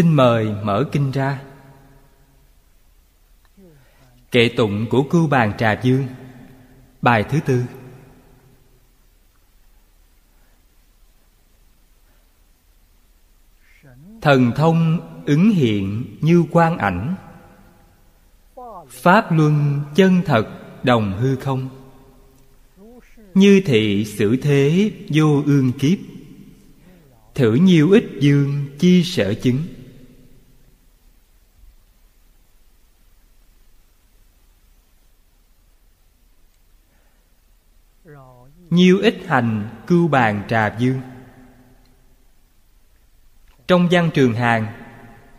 xin mời mở kinh ra. Kệ tụng của cưu bàn trà dương bài thứ tư. Thần thông ứng hiện như quang ảnh. Pháp luân chân thật đồng hư không. Như thị xử thế vô ương kiếp. Thử nhiều ít dương chi sở chứng. Nhiêu ít hành cưu bàn trà dương. Trong văn trường hàng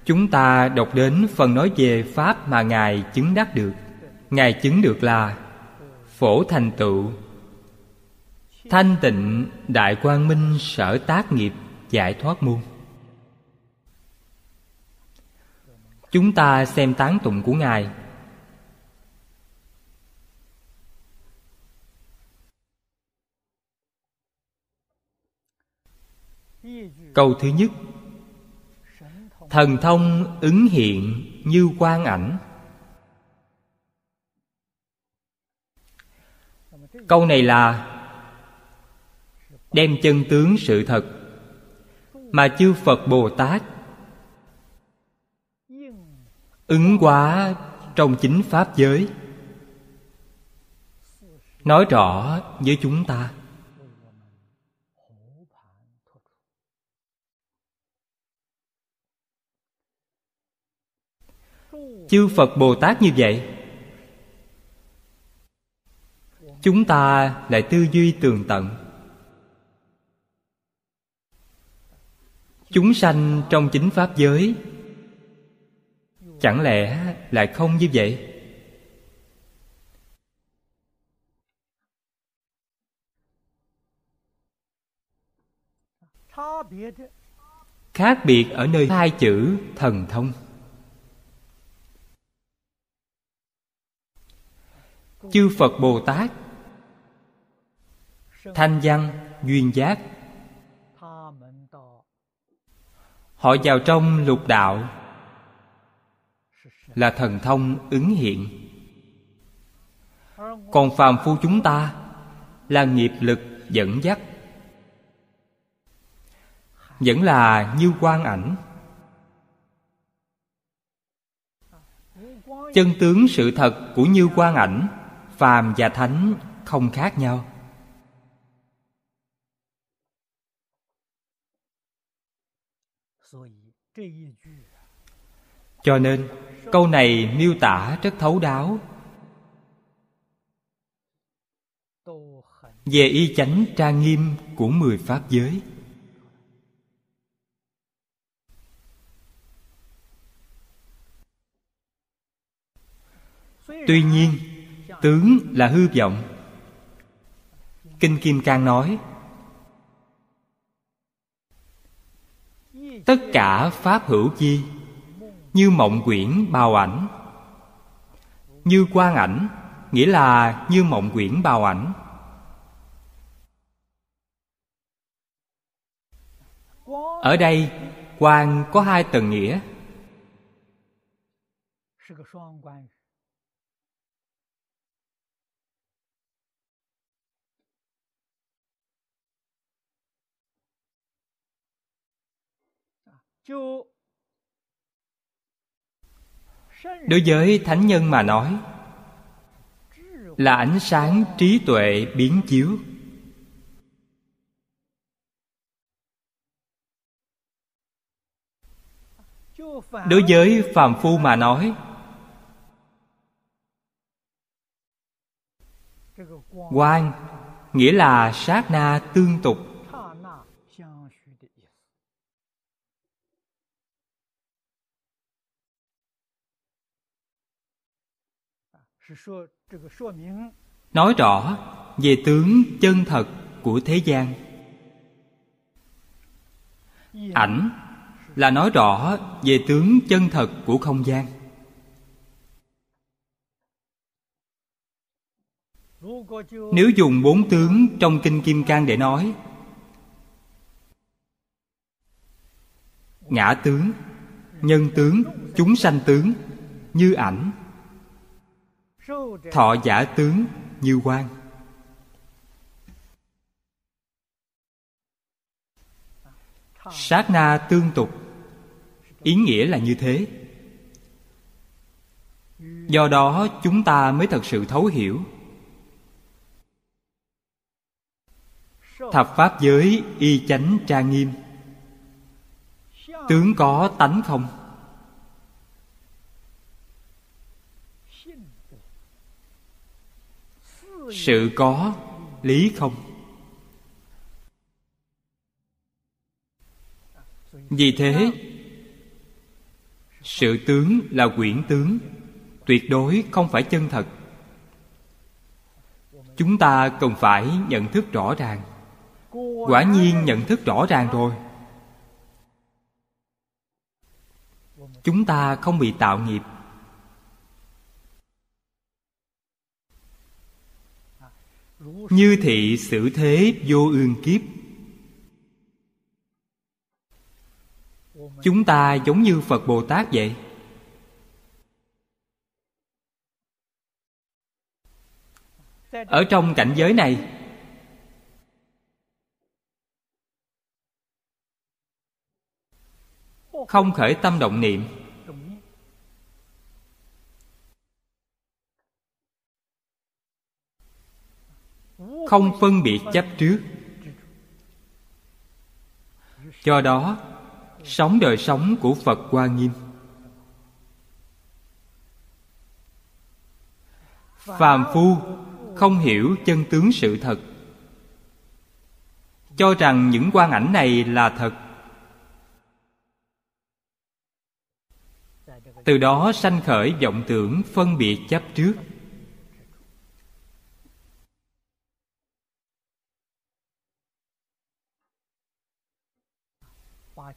chúng ta đọc đến phần nói về pháp mà ngài chứng đắc được. Ngài chứng được là phổ thành tựu. Thanh tịnh đại quang minh sở tác nghiệp giải thoát muôn chúng ta xem tán tụng của ngài. Câu thứ nhất. Thần thông ứng hiện như quang ảnh. Câu này là đem chân tướng sự thật mà chư phật bồ tát ứng quá trong chính pháp giới. Nói rõ với chúng ta. Chư phật bồ tát như vậy. Chúng ta lại tư duy tường tận. Chúng sanh trong chính pháp giới, chẳng lẽ lại không như vậy? Khác biệt ở nơi hai chữ thần thông. Chư phật bồ tát. Thanh văn, duyên giác. Họ vào trong lục đạo. Là thần thông ứng hiện. Còn phàm phu chúng ta là nghiệp lực dẫn dắt. Vẫn là như quan ảnh. Chân tướng sự thật của như quan ảnh phàm và thánh không khác nhau. Cho nên, câu này miêu tả rất thấu đáo. Về y chánh trang nghiêm của mười pháp giới. Tuy nhiên tướng là hư vọng. Kinh kim cang nói, tất cả pháp hữu chi, như mộng quyển bào ảnh. Như quan ảnh, nghĩa là như mộng quyển bào ảnh. Ở đây quan có hai tầng nghĩa. Đối với thánh nhân mà nói, là ánh sáng trí tuệ biến chiếu. Đối với phàm phu mà nói, quan nghĩa là sát na tương tục. Nói rõ về tướng chân thật của thế gian. Ảnh là nói rõ về tướng chân thật của không gian. Nếu dùng bốn tướng trong kinh kim cang để nói ngã tướng nhân tướng chúng sanh tướng như ảnh thọ giả tướng như quan. Sát na tương tục. Ý nghĩa là như thế. Do đó chúng ta mới thật sự thấu hiểu. Thập pháp giới y chánh tra nghiêm. Tướng có tánh không sự có lý không? Vì thế, sự tướng là quyển tướng, tuyệt đối không phải chân thật. Chúng ta cần phải nhận thức rõ ràng. Quả nhiên nhận thức rõ ràng rồi. Chúng ta không bị tạo nghiệp. Như thị xử thế vô ương kiếp. Chúng ta giống như phật bồ tát vậy. Ở trong cảnh giới này, không khởi tâm động niệm. Không phân biệt chấp trước. Do đó, sống đời sống của phật hoa nghiêm. Phàm phu không hiểu chân tướng sự thật. Cho rằng những quan ảnh này là thật. Từ đó sanh khởi vọng tưởng phân biệt chấp trước.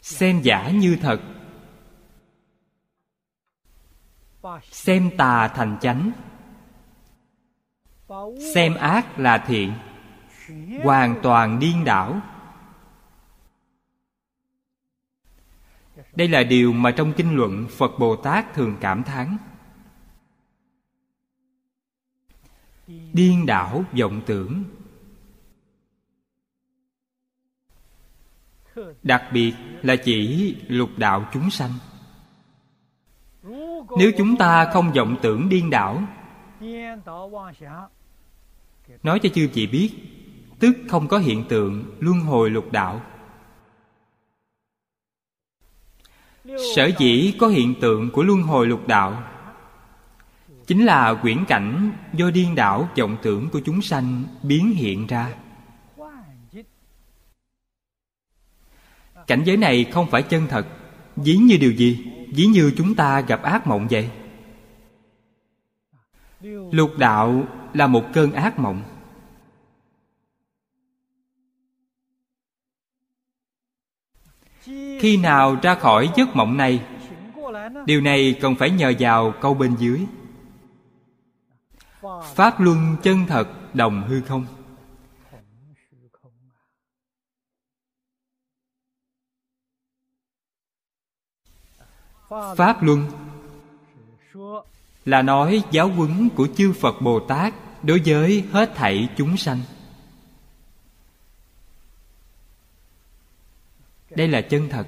Xem giả như thật. Xem tà thành chánh. Xem ác là thiện hoàn toàn điên đảo. Đây là điều mà trong kinh luận phật bồ tát thường cảm thán. Điên đảo vọng tưởng. Đặc biệt là chỉ lục đạo chúng sanh. Nếu chúng ta không vọng tưởng điên đảo, nói cho chư chị biết, tức không có hiện tượng luân hồi lục đạo. Sở dĩ có hiện tượng của luân hồi lục đạo chính là quyển cảnh do điên đảo vọng tưởng của chúng sanh biến hiện ra. Cảnh giới này không phải chân thật. Ví như điều gì? Ví như chúng ta gặp ác mộng vậy. Lục đạo là một cơn ác mộng. Khi nào ra khỏi giấc mộng này, điều này cần phải nhờ vào câu bên dưới. Pháp luân chân thật đồng hư không? Pháp luân là nói giáo huấn của chư phật bồ tát đối với hết thảy chúng sanh. Đây là chân thật.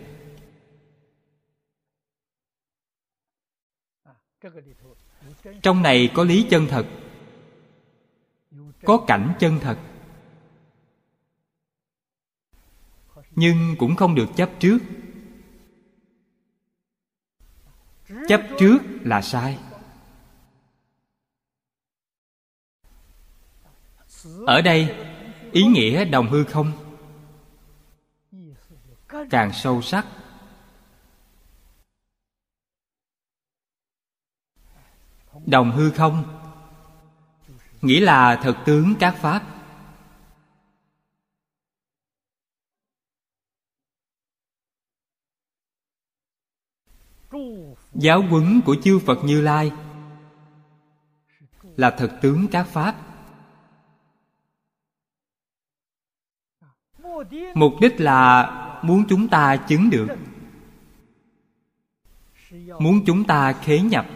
Trong này có lý chân thật có cảnh chân thật. Nhưng cũng không được chấp trước chấp trước là sai. Ở đây, ý nghĩa đồng hư không? Càng sâu sắc. Đồng hư không? Nghĩa là thực tướng các pháp giáo huấn của chư phật như lai là thật tướng các pháp. Mục đích là muốn chúng ta chứng được, muốn chúng ta khế nhập.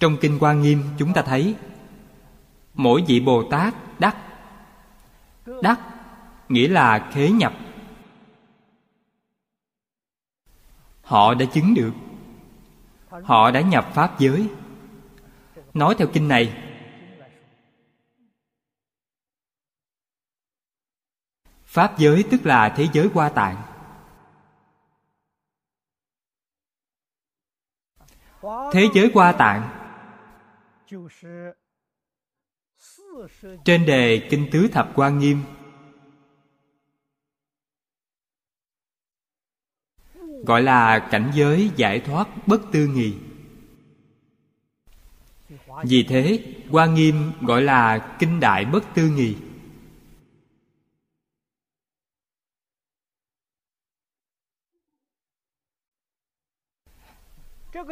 Trong kinh quan nghiêm, chúng ta thấy mỗi vị bồ tát đắc. Đắc nghĩa là khế nhập. Họ đã chứng được. Họ đã nhập pháp giới. Nói theo kinh này. Pháp giới tức là thế giới qua tạng. Thế giới qua tạng. Trên đề kinh tứ thập quan nghiêm gọi là cảnh giới giải thoát bất tư nghì vì thế quan nghiêm gọi là kinh đại bất tư nghì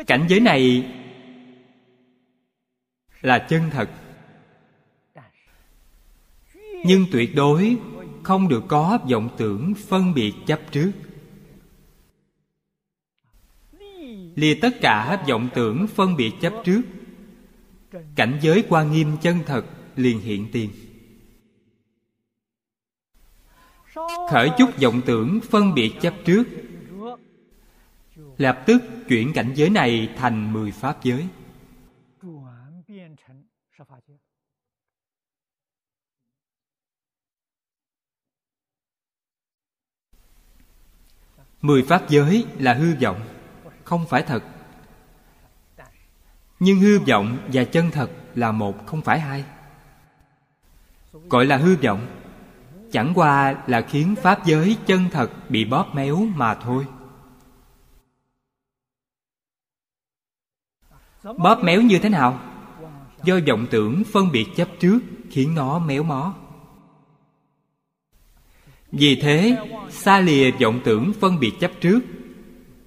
cảnh giới này là chân thật. Nhưng tuyệt đối không được có vọng tưởng phân biệt chấp trước. Lìa tất cả vọng tưởng phân biệt chấp trước. Cảnh giới quan nghiêm chân thật liền hiện tiền. Khởi chút vọng tưởng phân biệt chấp trước. Lập tức chuyển cảnh giới này thành mười pháp giới. Mười pháp giới là hư vọng không phải thật. Nhưng hư vọng và chân thật là một, không phải hai. Gọi là hư vọng, chẳng qua là khiến pháp giới chân thật bị bóp méo mà thôi. Bóp méo như thế nào? Do vọng tưởng phân biệt chấp trước khiến nó méo mó. Vì thế, xa lìa vọng tưởng phân biệt chấp trước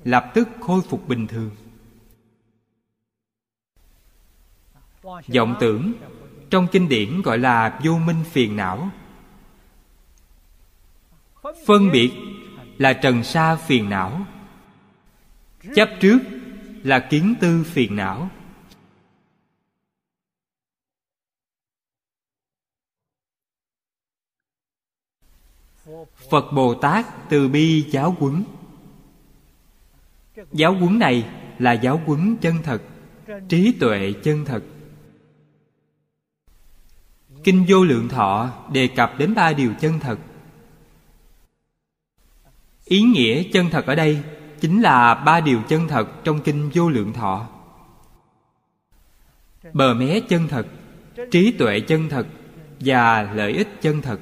lập tức khôi phục bình thường. Vọng tưởng, trong kinh điển gọi là vô minh phiền não. Phân biệt là trần sa phiền não. Chấp trước là kiến tư phiền não. Phật bồ tát từ bi giáo huấn giáo huấn này là giáo huấn chân thật, trí tuệ chân thật. Kinh vô lượng thọ đề cập đến ba điều chân thật. Ý nghĩa chân thật ở đây chính là ba điều chân thật trong kinh vô lượng thọ. Bờ mé chân thật, trí tuệ chân thật và lợi ích chân thật.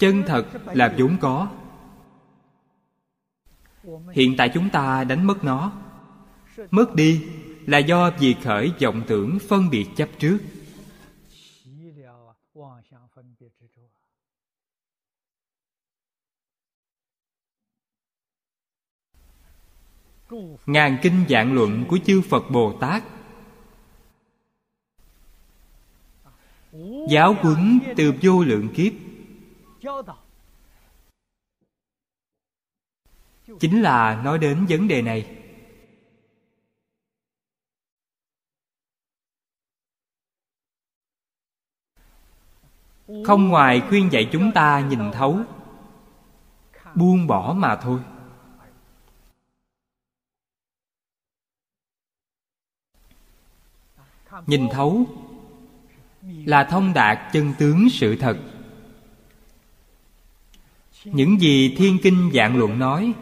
Chân thật là vốn có. Hiện tại chúng ta đánh mất nó. Mất đi là do vì khởi vọng tưởng phân biệt chấp trước. Ngàn kinh dạng luận của chư phật bồ tát. Giáo huấn từ vô lượng kiếp chính là nói đến vấn đề này. Không ngoài khuyên dạy chúng ta nhìn thấu, buông bỏ mà thôi. Nhìn thấu là thông đạt chân tướng sự thật những gì thiên kinh dạng luận nói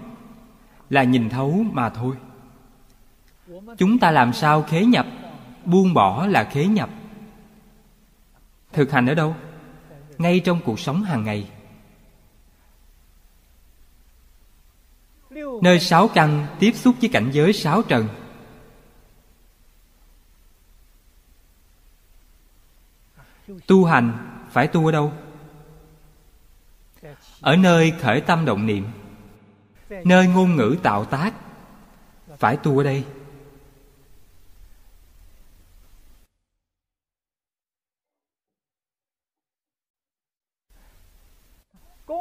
là nhìn thấu mà thôi. Chúng ta làm sao khế nhập, buông bỏ là khế nhập. Thực hành ở đâu? Ngay trong cuộc sống hàng ngày. Nơi sáu căn tiếp xúc với cảnh giới sáu trần. Tu hành phải tu ở đâu? Ở nơi khởi tâm động niệm, nơi ngôn ngữ tạo tác, phải tu ở đây.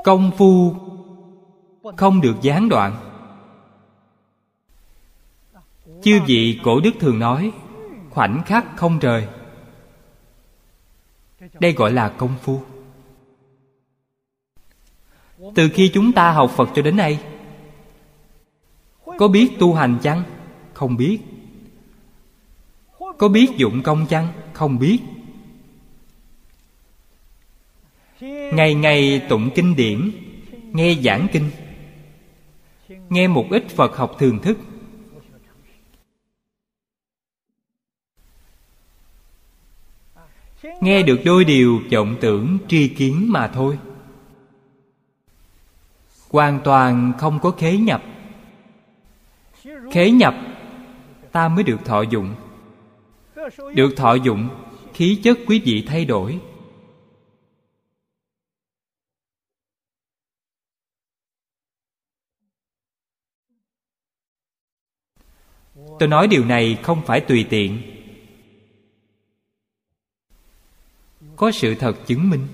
Công phu không được gián đoạn. Chư vị cổ đức thường nói, khoảnh khắc không rời. Đây gọi là công phu từ khi chúng ta học phật cho đến nay, có biết tu hành chăng? Không biết. Có biết dụng công chăng? Không biết. Ngày ngày tụng kinh điển, nghe giảng kinh, nghe một ít phật học thường thức. Nghe được đôi điều vọng tưởng tri kiến mà thôi hoàn toàn không có khế nhập. Khế nhập, ta mới được thọ dụng. Được thọ dụng, khí chất quý vị thay đổi. Tôi nói điều này không phải tùy tiện. Có sự thật chứng minh.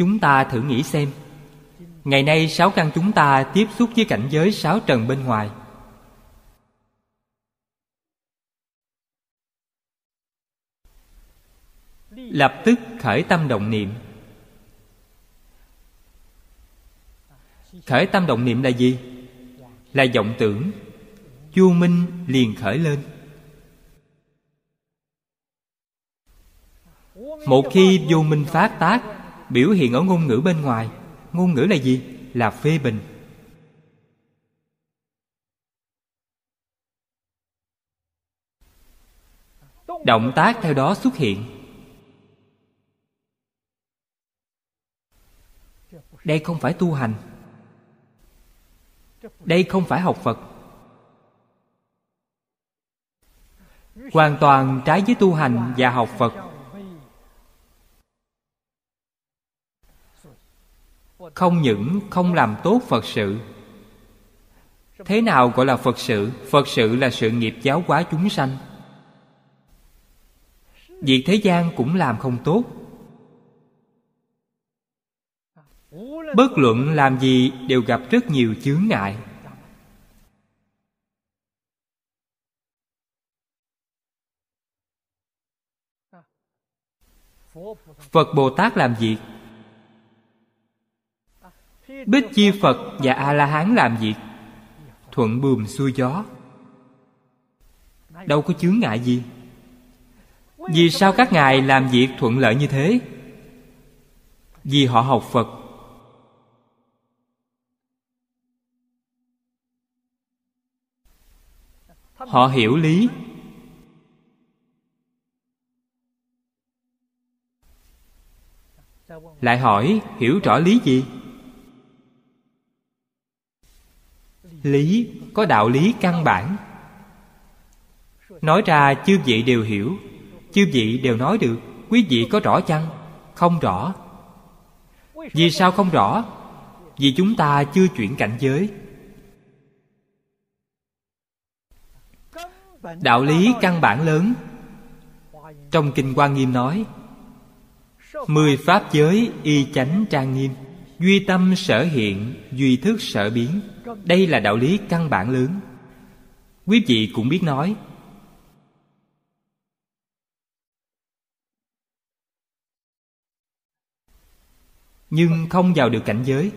Chúng ta thử nghĩ xem. Ngày nay, sáu căn chúng ta tiếp xúc với cảnh giới sáu trần bên ngoài. Lập tức khởi tâm động niệm. Khởi tâm động niệm là gì? Là vọng tưởng. Chu minh liền khởi lên. Một khi vô minh phát tác biểu hiện ở ngôn ngữ bên ngoài. Ngôn ngữ là gì? Là phê bình. Động tác theo đó xuất hiện. Đây không phải tu hành. Đây không phải học phật. Hoàn toàn trái với tu hành và học phật. Không những không làm tốt phật sự. Thế nào gọi là phật sự? Phật sự là sự nghiệp giáo hóa chúng sanh. Việc thế gian cũng làm không tốt. Bất luận làm gì đều gặp rất nhiều chướng ngại. Phật bồ tát làm việc. Bích Chi Phật và A-la-hán làm việc. Thuận buồm xuôi gió. Đâu có chướng ngại gì. Vì sao các ngài làm việc thuận lợi như thế? Vì họ học Phật. Họ hiểu lý. Lại hỏi, hiểu rõ lý gì? Lý, có đạo lý căn bản. Nói ra, chư vị đều hiểu. Chư vị đều nói được. Quý vị có rõ chăng? Không rõ. Vì sao không rõ? Vì chúng ta chưa chuyển cảnh giới. Đạo lý căn bản lớn. Trong kinh quan nghiêm nói, mười pháp giới y chánh trang nghiêm duy tâm sở hiện, duy thức sở biến. Đây là đạo lý căn bản lớn. Quý vị cũng biết nói. Nhưng không vào được cảnh giới.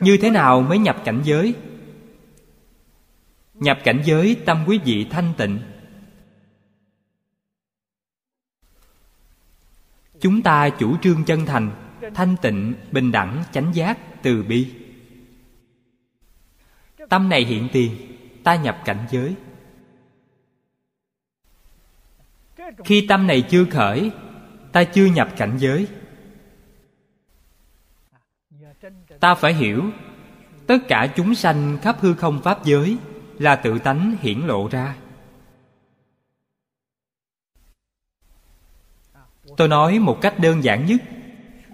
Như thế nào mới nhập cảnh giới? Nhập cảnh giới tâm quý vị thanh tịnh. Chúng ta chủ trương chân thành, thanh tịnh, bình đẳng, chánh giác từ bi. Tâm này hiện tiền, ta nhập cảnh giới. Khi tâm này chưa khởi, ta chưa nhập cảnh giới. Ta phải hiểu, tất cả chúng sanh khắp hư không pháp giới là tự tánh hiển lộ ra. Tôi nói một cách đơn giản nhất,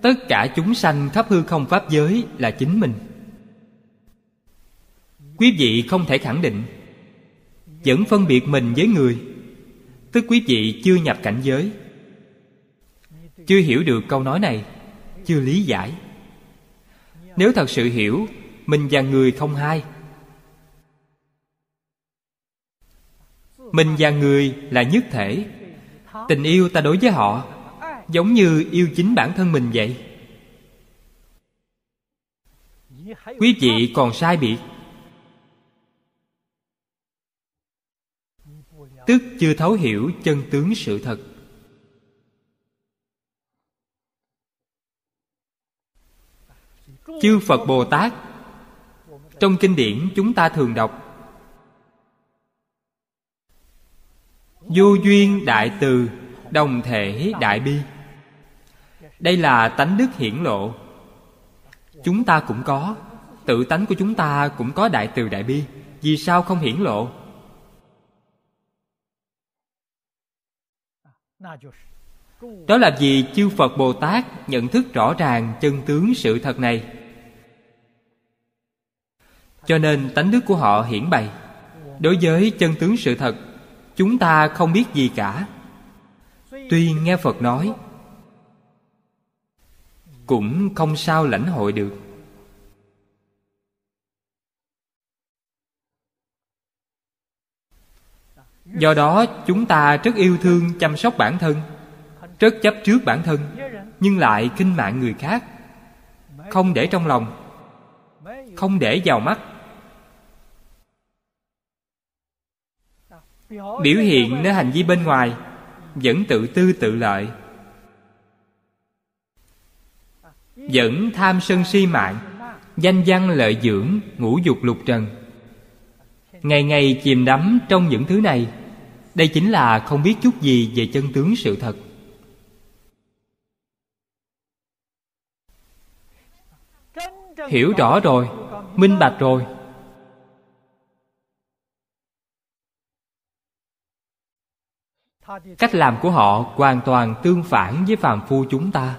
tất cả chúng sanh khắp hư không pháp giới là chính mình. Quý vị không thể khẳng định, vẫn phân biệt mình với người, tức quý vị chưa nhập cảnh giới. Chưa hiểu được câu nói này, chưa lý giải. Nếu thật sự hiểu, mình và người không hai mình và người là nhất thể. Tình yêu ta đối với họ, giống như yêu chính bản thân mình vậy. Quý vị còn sai biệt. Tức chưa thấu hiểu chân tướng sự thật. Chư phật bồ tát, trong kinh điển chúng ta thường đọc vô duyên đại từ, đồng thể đại bi. Đây là tánh đức hiển lộ. Chúng ta cũng có, tự tánh của chúng ta cũng có đại từ đại bi. Vì sao không hiển lộ? Đó là vì chư phật bồ tát nhận thức rõ ràng chân tướng sự thật này. Cho nên tánh đức của họ hiển bày. Đối với chân tướng sự thật chúng ta không biết gì cả. Tuy nghe phật nói, cũng không sao lãnh hội được. Do đó, chúng ta rất yêu thương chăm sóc bản thân, rất chấp trước bản thân, nhưng lại kinh mạng người khác. Không để trong lòng, không để vào mắt. Biểu hiện nơi hành vi bên ngoài vẫn tự tư tự lợi, vẫn tham sân si mạng, danh văn lợi dưỡng, ngũ dục lục trần. Ngày ngày chìm đắm trong những thứ này, đây chính là không biết chút gì về chân tướng sự thật. Hiểu rõ rồi, minh bạch rồi. Cách làm của họ hoàn toàn tương phản với phàm phu chúng ta.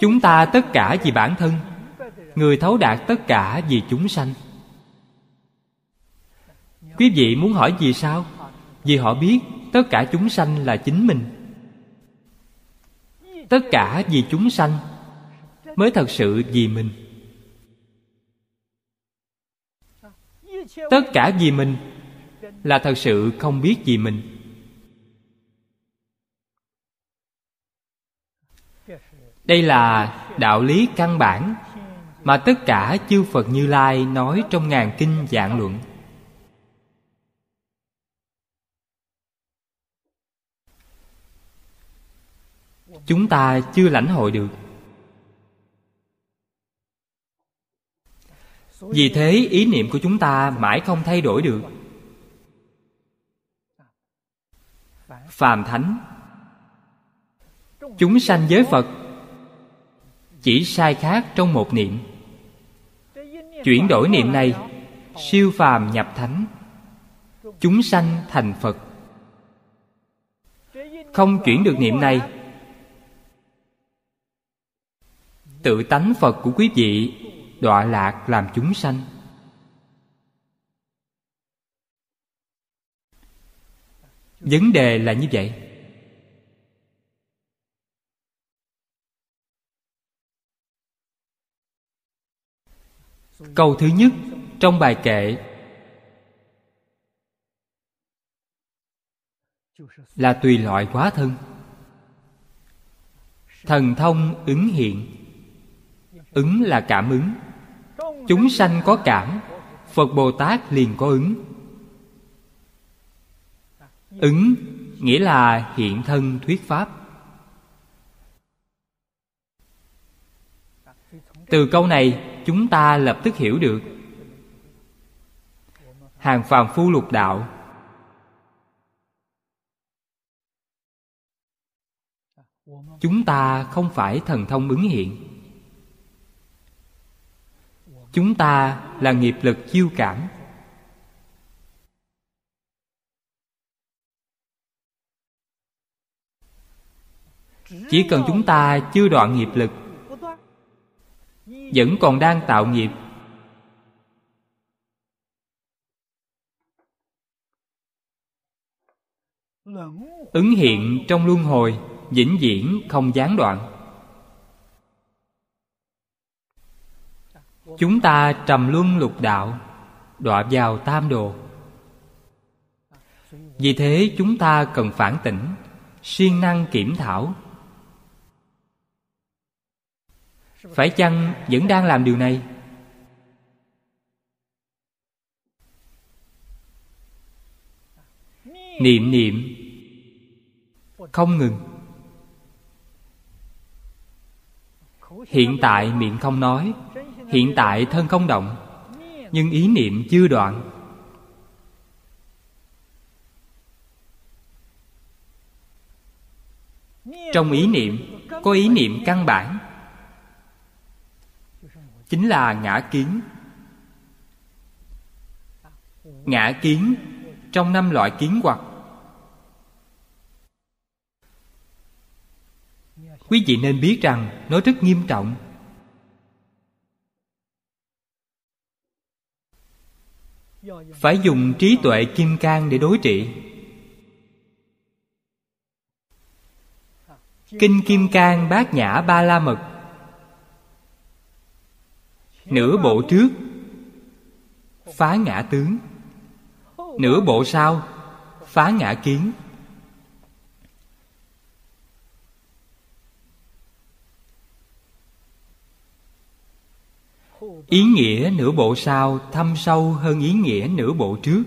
Chúng ta tất cả vì bản thân, người thấu đạt tất cả vì chúng sanh. Quý vị muốn hỏi vì sao? Vì họ biết tất cả chúng sanh là chính mình. Tất cả vì chúng sanh mới thật sự vì mình. Tất cả vì mình là thật sự không biết gì mình. Đây là đạo lý căn bản mà tất cả chư phật như lai nói trong ngàn kinh giảng luận. Chúng ta chưa lãnh hội được. Vì thế ý niệm của chúng ta mãi không thay đổi được. Phàm thánh. Chúng sanh giới phật chỉ sai khác trong một niệm. Chuyển đổi niệm này, siêu phàm nhập thánh. Chúng sanh thành phật. Không chuyển được niệm này, tự tánh phật của quý vị đọa lạc làm chúng sanh. Vấn đề là như vậy. Câu thứ nhất trong bài kệ. Là tùy loại quá thân. Thần thông ứng hiện. Ứng là cảm ứng. Chúng sanh có cảm, phật bồ tát liền có ứng ứng nghĩa là hiện thân thuyết pháp. Từ câu này, chúng ta lập tức hiểu được hàng phàm phu lục đạo. Chúng ta không phải thần thông ứng hiện. Chúng ta là nghiệp lực chiêu cảm. Chỉ cần chúng ta chưa đoạn nghiệp lực, vẫn còn đang tạo nghiệp. Ứng hiện trong luân hồi, vĩnh viễn không gián đoạn. Chúng ta trầm luân lục đạo, đọa vào tam đồ. Vì thế chúng ta cần phản tỉnh, siêng năng kiểm thảo. Phải chăng vẫn đang làm điều này? Niệm niệm. Không ngừng. Hiện tại miệng không nói, hiện tại thân không động. Nhưng ý niệm chưa đoạn. Trong ý niệm, có ý niệm căn bản chính là ngã kiến. Ngã kiến trong năm loại kiến hoặc. Quý vị nên biết rằng nó rất nghiêm trọng. Phải dùng trí tuệ kim cang để đối trị. Kinh kim cang bát nhã ba la mật nửa bộ trước. Phá ngã tướng. Nửa bộ sau. Phá ngã kiến. Ý nghĩa nửa bộ sau, thâm sâu hơn ý nghĩa nửa bộ trước.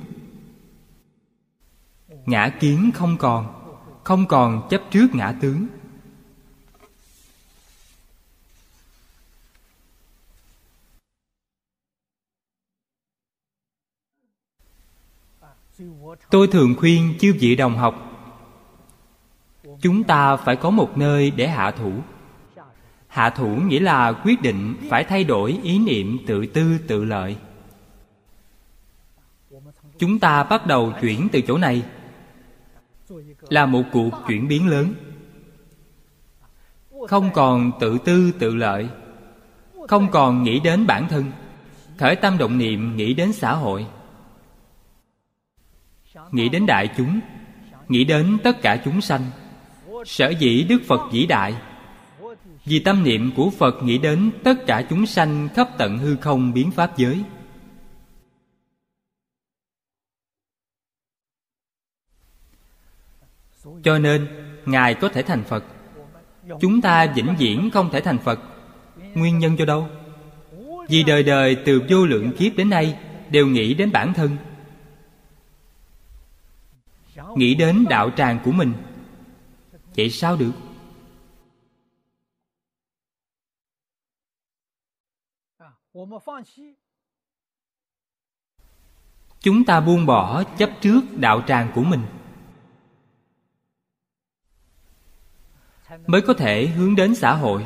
Ngã kiến không còn. Không còn chấp trước ngã tướng. Tôi thường khuyên chư vị đồng học, chúng ta phải có một nơi để hạ thủ. Hạ thủ nghĩa là quyết định phải thay đổi ý niệm tự tư tự lợi. Chúng ta bắt đầu chuyển từ chỗ này, là một cuộc chuyển biến lớn. Không còn tự tư tự lợi, không còn nghĩ đến bản thân, khởi tâm động niệm nghĩ đến xã hội nghĩ đến đại chúng, nghĩ đến tất cả chúng sanh, sở dĩ đức phật vĩ đại. Vì tâm niệm của phật nghĩ đến tất cả chúng sanh khắp tận hư không biến pháp giới. Cho nên, ngài có thể thành phật. Chúng ta vĩnh viễn không thể thành phật. Nguyên nhân cho đâu? Vì đời đời từ vô lượng kiếp đến nay đều nghĩ đến bản thân nghĩ đến đạo tràng của mình, vậy sao được? Chúng ta buông bỏ chấp trước đạo tràng của mình mới có thể hướng đến xã hội.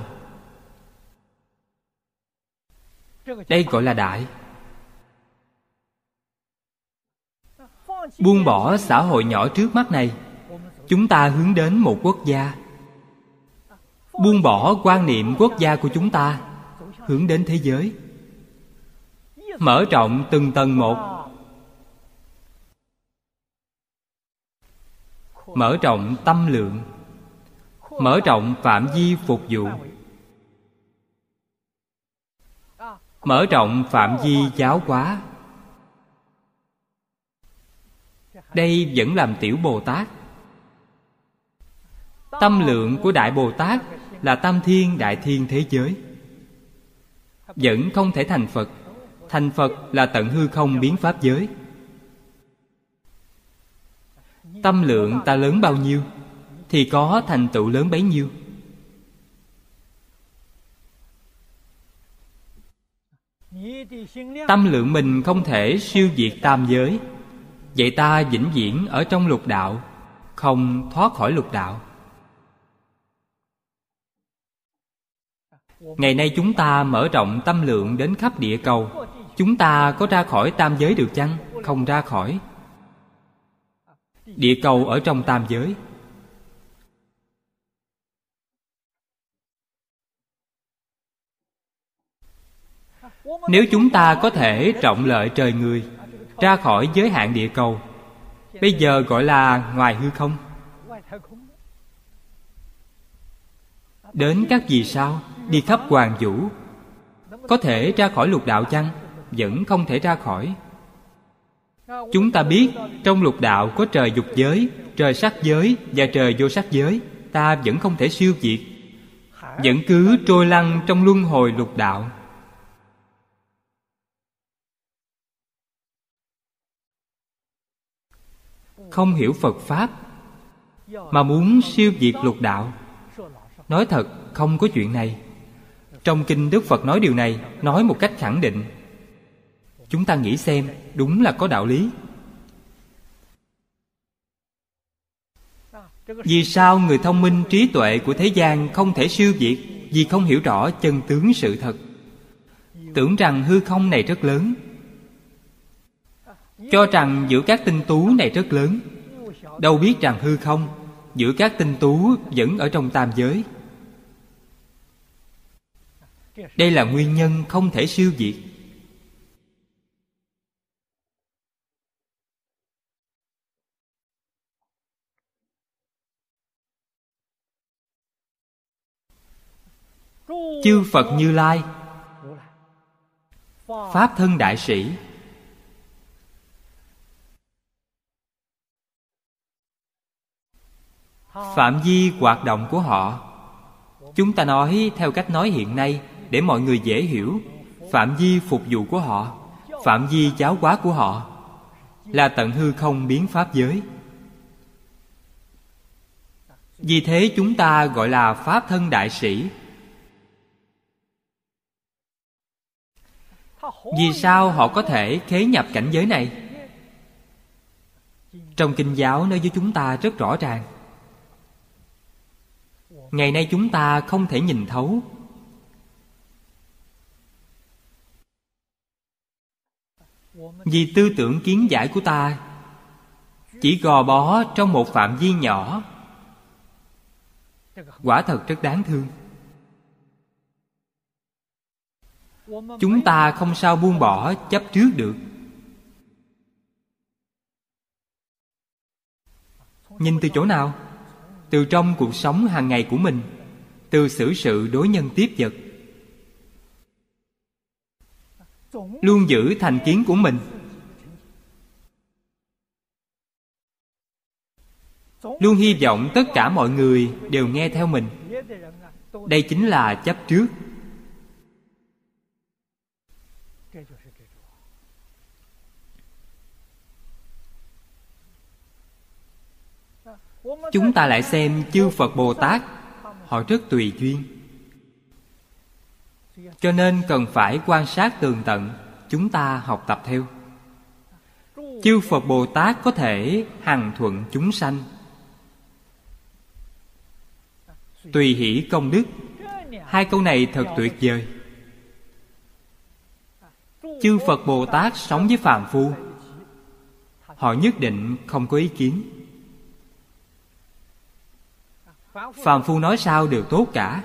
Đây gọi là đại. Buông bỏ xã hội nhỏ trước mắt này, chúng ta hướng đến một quốc gia. Buông bỏ quan niệm quốc gia của chúng ta, hướng đến thế giới. Mở rộng từng tầng một. Mở rộng tâm lượng. Mở rộng phạm vi phục vụ. Mở rộng phạm vi giáo hóa. Đây vẫn làm tiểu bồ tát. Tâm lượng của đại bồ tát là tâm thiên đại thiên thế giới. Vẫn không thể thành phật thành phật là tận hư không biến pháp giới. Tâm lượng ta lớn bao nhiêu, thì có thành tựu lớn bấy nhiêu. Tâm lượng mình không thể siêu diệt tam giới vậy ta vĩnh viễn ở trong lục đạo, không thoát khỏi lục đạo. Ngày nay chúng ta mở rộng tâm lượng đến khắp địa cầu. Chúng ta có ra khỏi tam giới được chăng? Không ra khỏi. Địa cầu ở trong tam giới. Nếu chúng ta có thể trọng lợi trời người ra khỏi giới hạn địa cầu. Bây giờ gọi là ngoài hư không. Đến các vì sao, đi khắp hoàng vũ, có thể ra khỏi lục đạo chăng? Vẫn không thể ra khỏi. Chúng ta biết, trong lục đạo có trời dục giới, trời sắc giới và trời vô sắc giới. Ta vẫn không thể siêu diệt vẫn cứ trôi lăn trong luân hồi lục đạo. Không hiểu phật pháp, mà muốn siêu diệt lục đạo. Nói thật, không có chuyện này. Trong kinh đức phật nói điều này, nói một cách khẳng định. Chúng ta nghĩ xem, đúng là có đạo lý. Vì sao người thông minh trí tuệ của thế gian không thể siêu diệt vì không hiểu rõ chân tướng sự thật? Tưởng rằng hư không này rất lớn cho rằng giữa các tinh tú này rất lớn. Đâu biết rằng hư không, giữa các tinh tú vẫn ở trong tam giới. Đây là nguyên nhân không thể siêu diệt. Chư phật như lai, pháp thân đại sĩ phạm vi hoạt động của họ. Chúng ta nói theo cách nói hiện nay để mọi người dễ hiểu. Phạm vi phục vụ của họ, phạm vi giáo hóa của họ là tận hư không biến pháp giới. Vì thế chúng ta gọi là pháp thân đại sĩ. Vì sao họ có thể khế nhập cảnh giới này? Trong kinh giáo nói với chúng ta rất rõ ràng ngày nay chúng ta không thể nhìn thấu. Vì tư tưởng kiến giải của ta, chỉ gò bó trong một phạm vi nhỏ. Quả thật rất đáng thương. Chúng ta không sao buông bỏ, chấp trước được. Nhìn từ chỗ nào? Từ trong cuộc sống hàng ngày của mình, từ xử sự đối nhân tiếp vật. Luôn giữ thành kiến của mình. Luôn hy vọng tất cả mọi người đều nghe theo mình. Đây chính là chấp trước. Chúng ta lại xem chư phật bồ tát, họ rất tùy duyên. Cho nên cần phải quan sát tường tận, chúng ta học tập theo. Chư phật bồ tát có thể hằng thuận chúng sanh. Tùy hỷ công đức, hai câu này thật tuyệt vời. Chư phật bồ tát sống với phàm phu, họ nhất định không có ý kiến phàm phu nói sao đều tốt cả.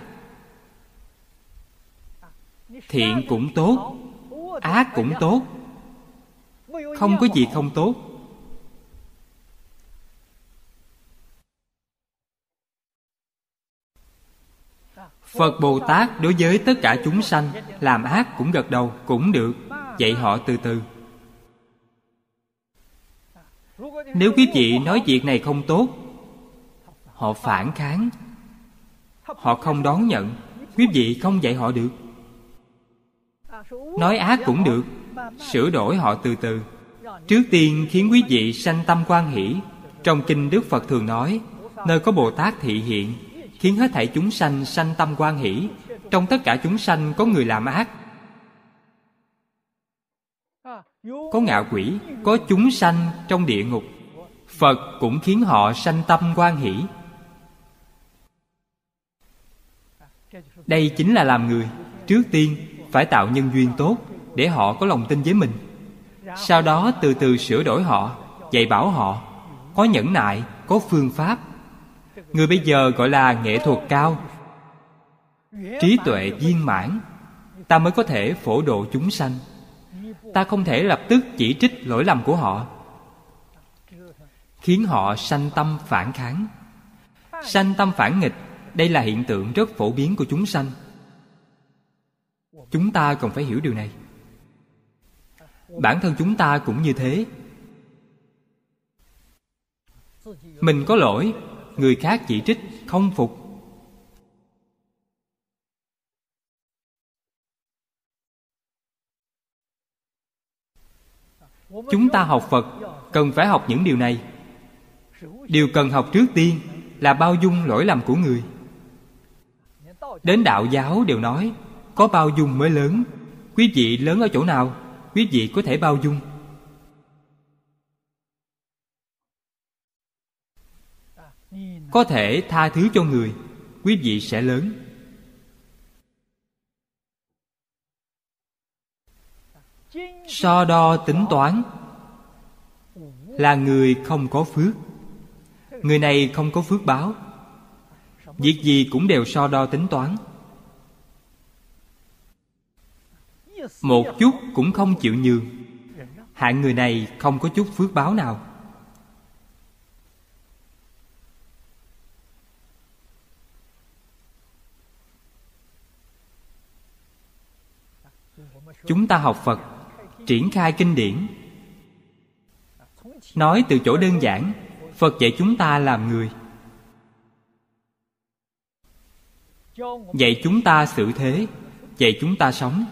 Thiện cũng tốt, ác cũng tốt. Không có gì không tốt. Phật bồ tát đối với tất cả chúng sanh, làm ác cũng gật đầu, cũng được. Dạy họ từ từ. Nếu quý vị nói việc này không tốt họ phản kháng. Họ không đón nhận. Quý vị không dạy họ được. Nói ác cũng được. Sửa đổi họ từ từ. Trước tiên khiến quý vị sanh tâm quan hỷ. Trong kinh đức phật thường nói, nơi có bồ tát thị hiện, khiến hết thảy chúng sanh sanh tâm quan hỷ. Trong tất cả chúng sanh có người làm ác. Có ngạ quỷ, có chúng sanh trong địa ngục. Phật cũng khiến họ sanh tâm quan hỷ. Đây chính là làm người. Trước tiên, phải tạo nhân duyên tốt để họ có lòng tin với mình. Sau đó từ từ sửa đổi họ, dạy bảo họ. Có nhẫn nại, có phương pháp. Người bây giờ gọi là nghệ thuật cao. Trí tuệ viên mãn. Ta mới có thể phổ độ chúng sanh. Ta không thể lập tức chỉ trích lỗi lầm của họ. Khiến họ sanh tâm phản kháng. Sanh tâm phản nghịch đây là hiện tượng rất phổ biến của chúng sanh. Chúng ta cần phải hiểu điều này. Bản thân chúng ta cũng như thế. Mình có lỗi, người khác chỉ trích, không phục. Chúng ta học phật, cần phải học những điều này. Điều cần học trước tiên là bao dung lỗi lầm của người đến đạo giáo đều nói, có bao dung mới lớn. Quý vị lớn ở chỗ nào, quý vị có thể bao dung. Có thể tha thứ cho người, quý vị sẽ lớn. So đo tính toán, là người không có phước. Người này không có phước báo việc gì cũng đều so đo tính toán. Một chút cũng không chịu nhường. Hạng người này không có chút phước báo nào. Chúng ta học phật, triển khai kinh điển. Nói từ chỗ đơn giản, phật dạy chúng ta làm người. Dạy chúng ta xử thế. Dạy chúng ta sống.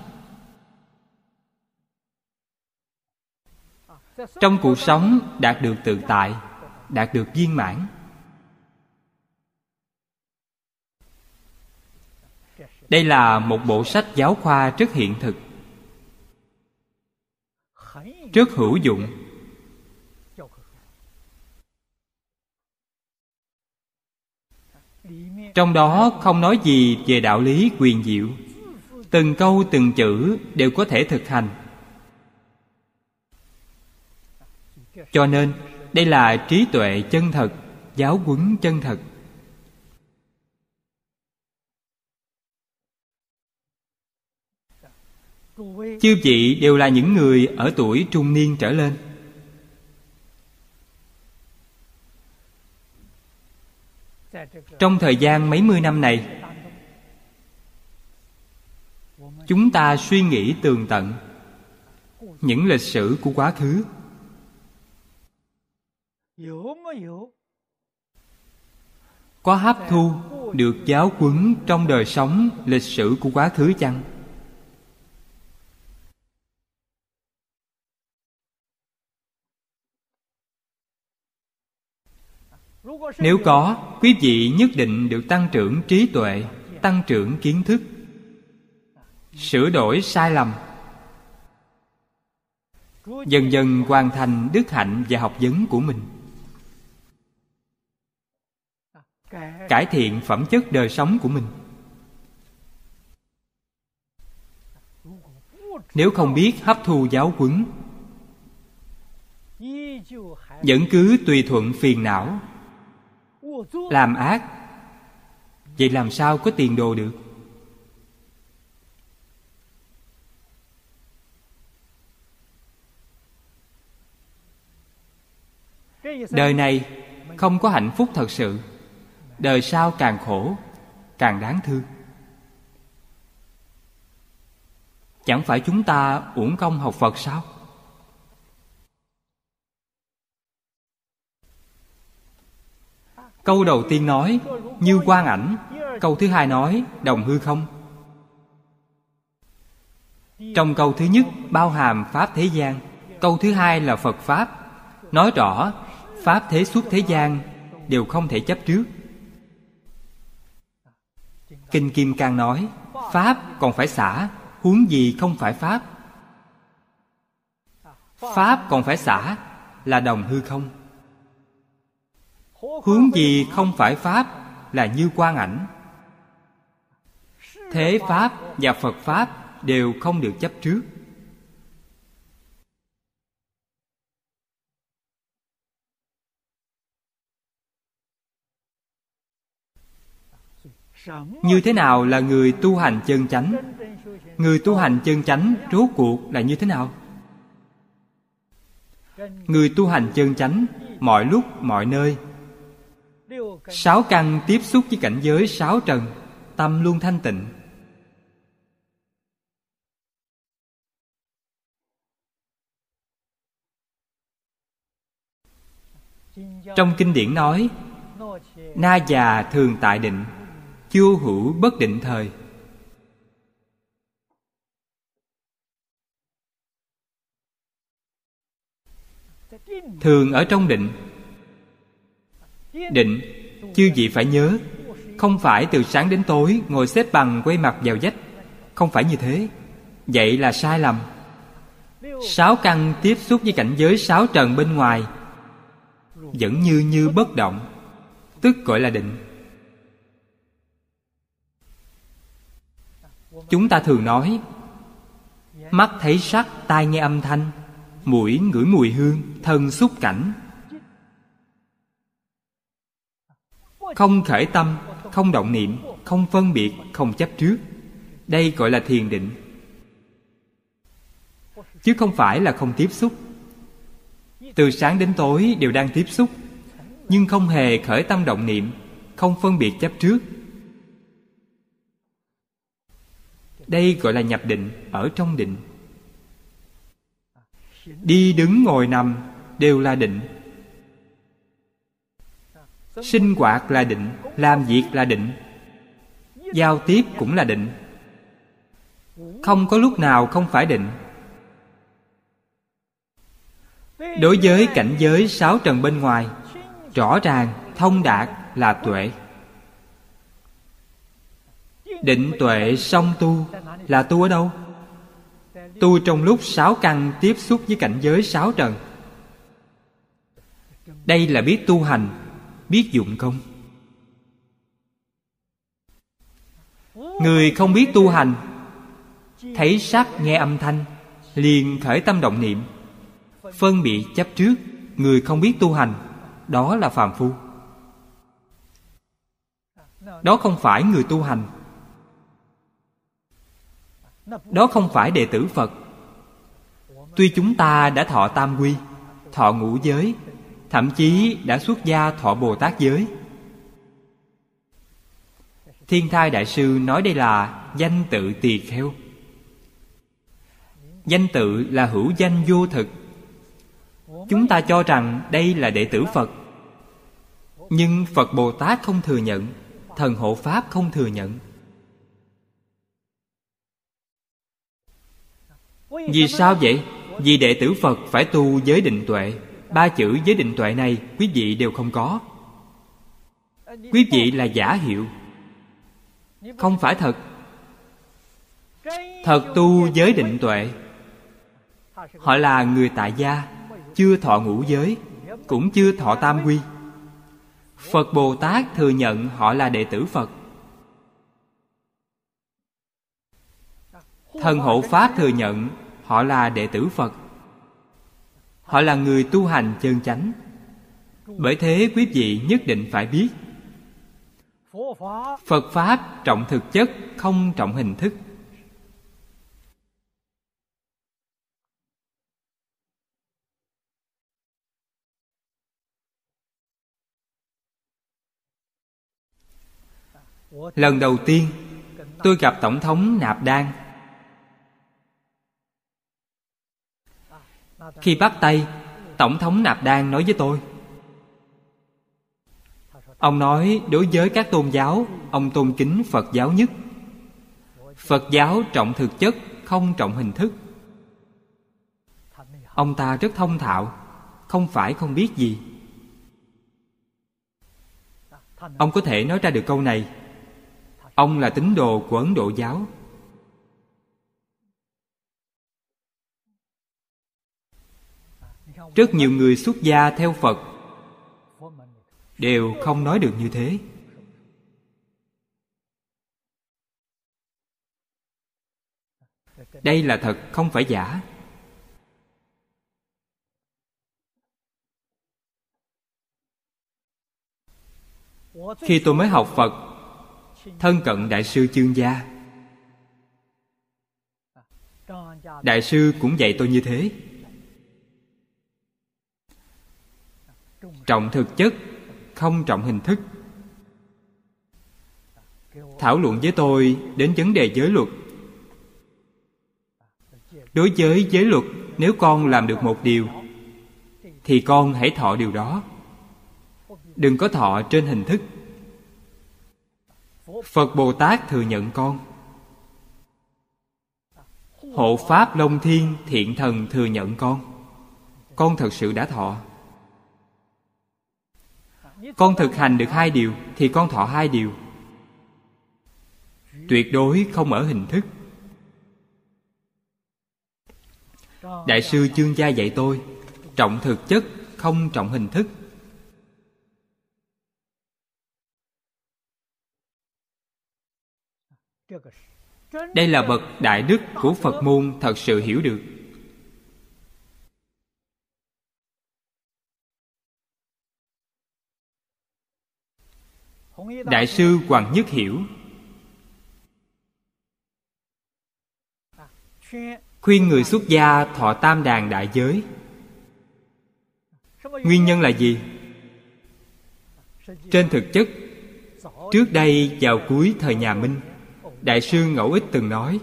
Trong cuộc sống đạt được tự tại, đạt được viên mãn. Đây là một bộ sách giáo khoa rất hiện thực. Rất hữu dụng trong đó không nói gì về đạo lý quyền diệu. Từng câu từng chữ đều có thể thực hành. Cho nên, đây là trí tuệ chân thật, giáo huấn chân thật. Chư vị đều là những người ở tuổi trung niên trở lên. Trong thời gian mấy mươi năm này, chúng ta suy nghĩ tường tận những lịch sử của quá khứ. Có hấp thu được giáo huấn trong đời sống lịch sử của quá khứ chăng? Nếu có, quý vị nhất định được tăng trưởng trí tuệ, tăng trưởng kiến thức. Sửa đổi sai lầm. Dần dần hoàn thành đức hạnh và học vấn của mình. Cải thiện phẩm chất đời sống của mình. Nếu không biết hấp thu giáo huấn, vẫn cứ tùy thuận phiền não làm ác. Vậy làm sao có tiền đồ được? Đời này không có hạnh phúc thật sự. Đời sau càng khổ, càng đáng thương. Chẳng phải chúng ta uổng công học phật sao? Câu đầu tiên nói, như quang ảnh. Câu thứ hai nói, đồng hư không? Trong câu thứ nhất, bao hàm pháp thế gian. Câu thứ hai là phật pháp. Nói rõ, pháp thế suốt thế gian đều không thể chấp trước. Kinh kim cang nói, pháp còn phải xả, huống gì không phải pháp? Pháp còn phải xả là đồng hư không hướng gì không phải pháp là như quan ảnh. Thế pháp và phật pháp đều không được chấp trước. Như thế nào là người tu hành chân chánh? Người tu hành chân chánh rốt cuộc là như thế nào? Người tu hành chân chánh mọi lúc, mọi nơi sáu căn tiếp xúc với cảnh giới sáu trần, tâm luôn thanh tịnh. Trong kinh điển nói, na già thường tại định chư hữu bất định thời. Thường ở trong định. Định chư vị phải nhớ, không phải từ sáng đến tối ngồi xếp bằng quay mặt vào vách không phải như thế. Vậy là sai lầm. Sáu căn tiếp xúc với cảnh giới sáu trần bên ngoài vẫn như như bất động, tức gọi là định. Chúng ta thường nói, mắt thấy sắc, tai nghe âm thanh, mũi ngửi mùi hương, thân xúc cảnh. Không khởi tâm, không động niệm, không phân biệt, không chấp trước. Đây gọi là thiền định. Chứ không phải là không tiếp xúc. Từ sáng đến tối đều đang tiếp xúc, nhưng không hề khởi tâm động niệm, không phân biệt chấp trước. Đây gọi là nhập định, ở trong định. Đi đứng ngồi nằm đều là định sinh hoạt là định, làm việc là định. Giao tiếp cũng là định. Không có lúc nào không phải định. Đối với cảnh giới sáu trần bên ngoài, rõ ràng, thông đạt là tuệ. Định tuệ song tu là tu ở đâu? Tu trong lúc sáu căn tiếp xúc với cảnh giới sáu trần. Đây là biết tu hành biết dụng không người không biết tu hành, thấy sắc nghe âm thanh, liền khởi tâm động niệm. Phân biệt chấp trước, người không biết tu hành, đó là phàm phu. Đó không phải người tu hành. Đó không phải đệ tử phật. Tuy chúng ta đã thọ tam quy, thọ ngũ giới thậm chí đã xuất gia thọ bồ tát giới. Thiên thai đại sư nói đây là danh tự tỳ kheo. Danh tự là hữu danh vô thực. Chúng ta cho rằng đây là đệ tử phật. Nhưng phật bồ tát không thừa nhận, thần hộ pháp không thừa nhận. Vì sao vậy? Vì đệ tử phật phải tu giới định tuệ ba chữ giới định tuệ này quý vị đều không có. Quý vị là giả hiệu. Không phải thật. Thật tu giới định tuệ. Họ là người tại gia, chưa thọ ngũ giới, cũng chưa thọ tam quy. Phật bồ tát thừa nhận họ là đệ tử phật. Thần hộ pháp thừa nhận họ là đệ tử phật họ là người tu hành chân chánh. Bởi thế quý vị nhất định phải biết, phật pháp trọng thực chất, không trọng hình thức. Lần đầu tiên, tôi gặp tổng thống nạp đan. Khi bắt tay tổng thống nạp đan nói với tôi, ông nói đối với các tôn giáo, ông tôn kính phật giáo nhất. Phật giáo trọng thực chất, không trọng hình thức. Ông ta rất thông thạo, không phải không biết gì. Ông có thể nói ra được câu này, ông là tín đồ của ấn độ giáo. Rất nhiều người xuất gia theo phật, đều không nói được như thế. Đây là thật, không phải giả. Khi tôi mới học phật, thân cận đại sư chương gia. Đại sư cũng dạy tôi như thế. Trọng thực chất, không trọng hình thức. Thảo luận với tôi đến vấn đề giới luật. Đối với giới luật, nếu con làm được một điều, thì con hãy thọ điều đó. Đừng có thọ trên hình thức. Phật bồ tát thừa nhận con. Hộ pháp long thiên thiện thần thừa nhận con. Con thật sự đã thọ con thực hành được hai điều, thì con thọ hai điều. Tuyệt đối không ở hình thức. Đại sư chương gia dạy tôi, trọng thực chất, không trọng hình thức. Đây là bậc đại đức của phật môn thật sự hiểu được. Đại sư hoàng nhất hiểu. Khuyên người xuất gia thọ tam đàn đại giới. Nguyên nhân là gì? Trên thực chất, trước đây vào cuối thời nhà minh, đại sư ngẫu ích từng nói,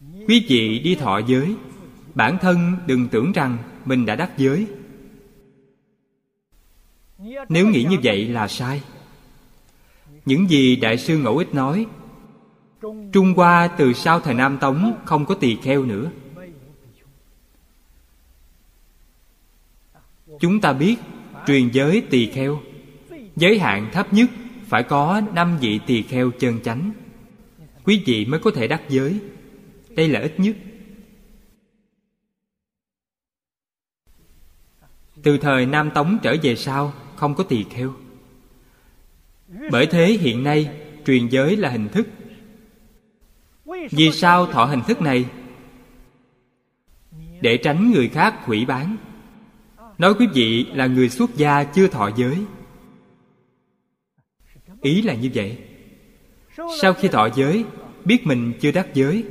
quý vị đi thọ giới, bản thân đừng tưởng rằng mình đã đắc giới nếu nghĩ như vậy là sai. Những gì đại sư ngẫu ích nói, trung hoa từ sau thời nam tống không có tỳ kheo nữa. Chúng ta biết, truyền giới tỳ kheo, giới hạn thấp nhất phải có năm vị tỳ kheo chân chánh. Quý vị mới có thể đắc giới. Đây là ít nhất. Từ thời nam tống trở về sau không có tỳ kheo. Bởi thế hiện nay, truyền giới là hình thức. Vì sao thọ hình thức này? Để tránh người khác hủy bán. Nói quý vị là người xuất gia chưa thọ giới. Ý là như vậy. Sau khi thọ giới, biết mình chưa đắc giới,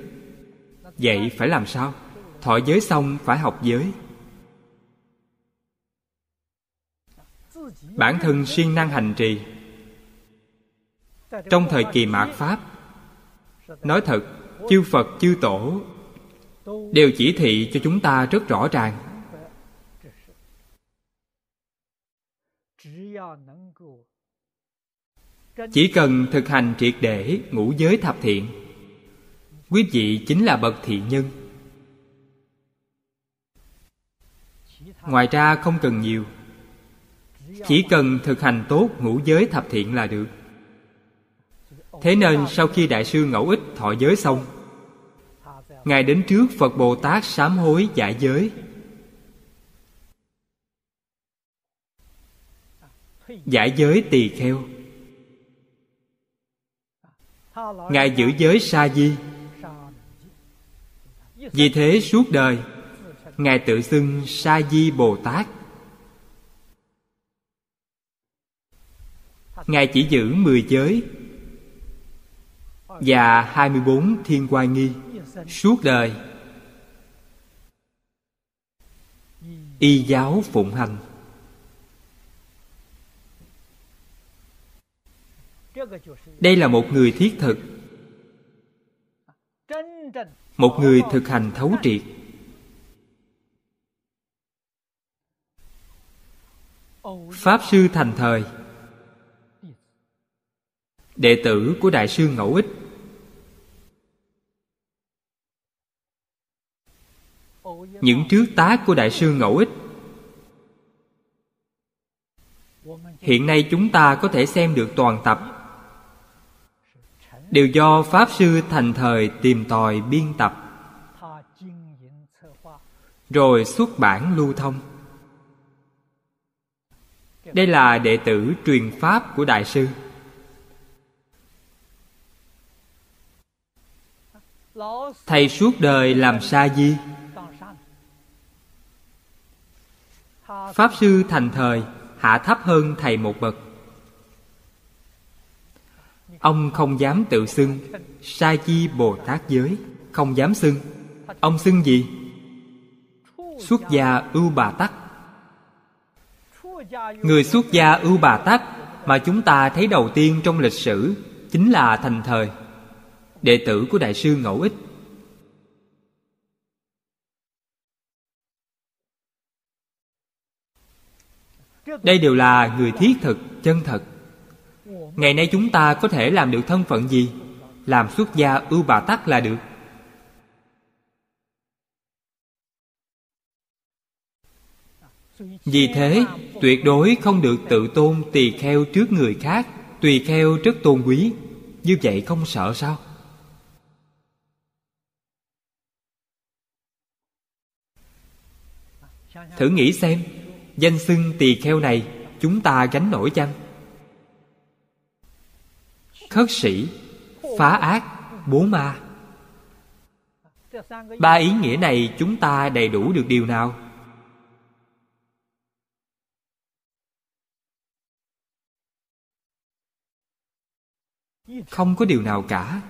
vậy phải làm sao? Thọ giới xong phải học giới. Bản thân siêng năng hành trì. Trong thời kỳ mạt pháp, nói thật, chư phật, chư tổ đều chỉ thị cho chúng ta rất rõ ràng. Chỉ cần thực hành triệt để ngũ giới thập thiện, quý vị chính là bậc thiện nhân. Ngoài ra không cần nhiều chỉ cần thực hành tốt ngũ giới thập thiện là được. Thế nên sau khi đại sư ngẫu ích thọ giới xong, ngài đến trước phật bồ tát sám hối giải giới. Giải giới tỳ kheo. Ngài giữ giới sa di. Vì thế suốt đời, ngài tự xưng sa di bồ tát. Ngài chỉ giữ mười giới và hai mươi bốn thiên quai nghi suốt đời. Y giáo phụng hành. Đây là một người thiết thực, một người thực hành thấu triệt. Pháp sư thành thời đệ tử của đại sư ngẫu ích. Những trước tác của đại sư ngẫu ích. Hiện nay chúng ta có thể xem được toàn tập. Đều do pháp sư thành thời tìm tòi biên tập. Rồi xuất bản lưu thông. Đây là đệ tử truyền pháp của đại sư. Thầy suốt đời làm sa di? Pháp sư thành thời hạ thấp hơn thầy một bậc. Ông không dám tự xưng sa di bồ tát giới, không dám xưng. Ông xưng gì? Xuất gia ưu bà tắc. Người xuất gia ưu bà tắc mà chúng ta thấy đầu tiên trong lịch sử chính là thành thời đệ tử của đại sư ngẫu ích. Đây đều là người thiết thực, chân thật. Ngày nay chúng ta có thể làm được thân phận gì? Làm xuất gia ưu bà tắc là được. Vì thế, tuyệt đối không được tự tôn tỳ kheo trước người khác tùy kheo rất tôn quý. Như vậy không sợ sao? Thử nghĩ xem, danh xưng tỳ kheo này chúng ta gánh nổi chăng? Khất sĩ, phá ác, bố ma. Ba ý nghĩa này chúng ta đầy đủ được điều nào? Không có điều nào cả.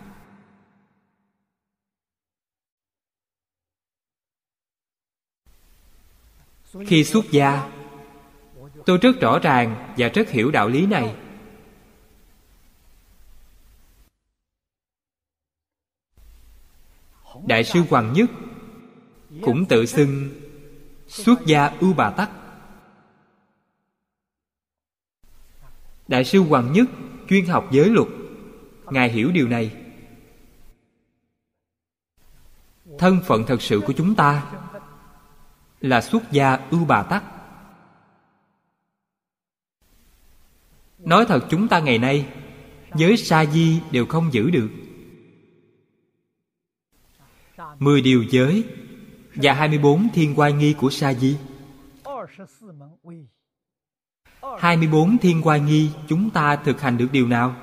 Khi xuất gia, tôi rất rõ ràng và rất hiểu đạo lý này. Đại sư hoàng nhất cũng tự xưng xuất gia ưu bà tắc. Đại sư hoàng nhất chuyên học giới luật, ngài hiểu điều này. Thân phận thật sự của chúng ta là xuất gia ưu bà tắc. Nói thật chúng ta ngày nay, giới sa di đều không giữ được. Mười điều giới và hai mươi bốn thiên quan nghi của sa di. hai mươi bốn thiên quan nghi chúng ta thực hành được điều nào?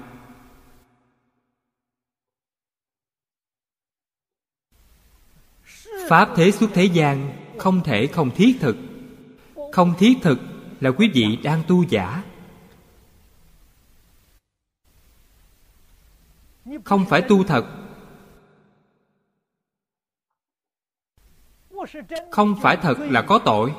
Pháp thế xuất thế gian không thể không thiết thực. Không thiết thực là quý vị đang tu giả. Không phải tu thật. Không phải thật là có tội.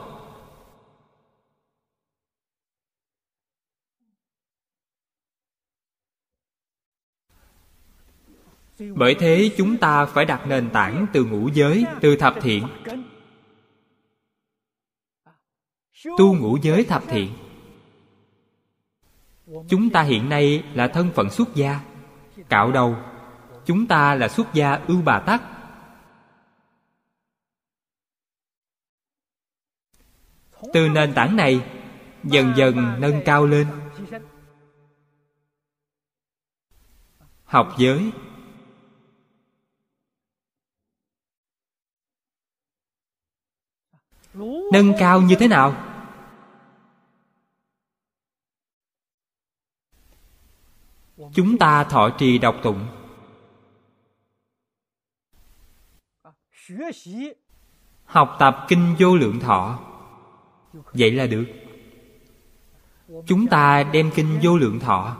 Bởi thế chúng ta phải đặt nền tảng từ ngũ giới, từ thập thiện tu ngũ giới thập thiện. Chúng ta hiện nay là thân phận xuất gia. Cạo đầu. Chúng ta là xuất gia ưu bà tắc. Từ nền tảng này, dần dần nâng cao lên. Học giới. Nâng cao như thế nào? Chúng ta thọ trì đọc tụng. Học tập kinh vô lượng thọ. Vậy là được. Chúng ta đem kinh vô lượng thọ.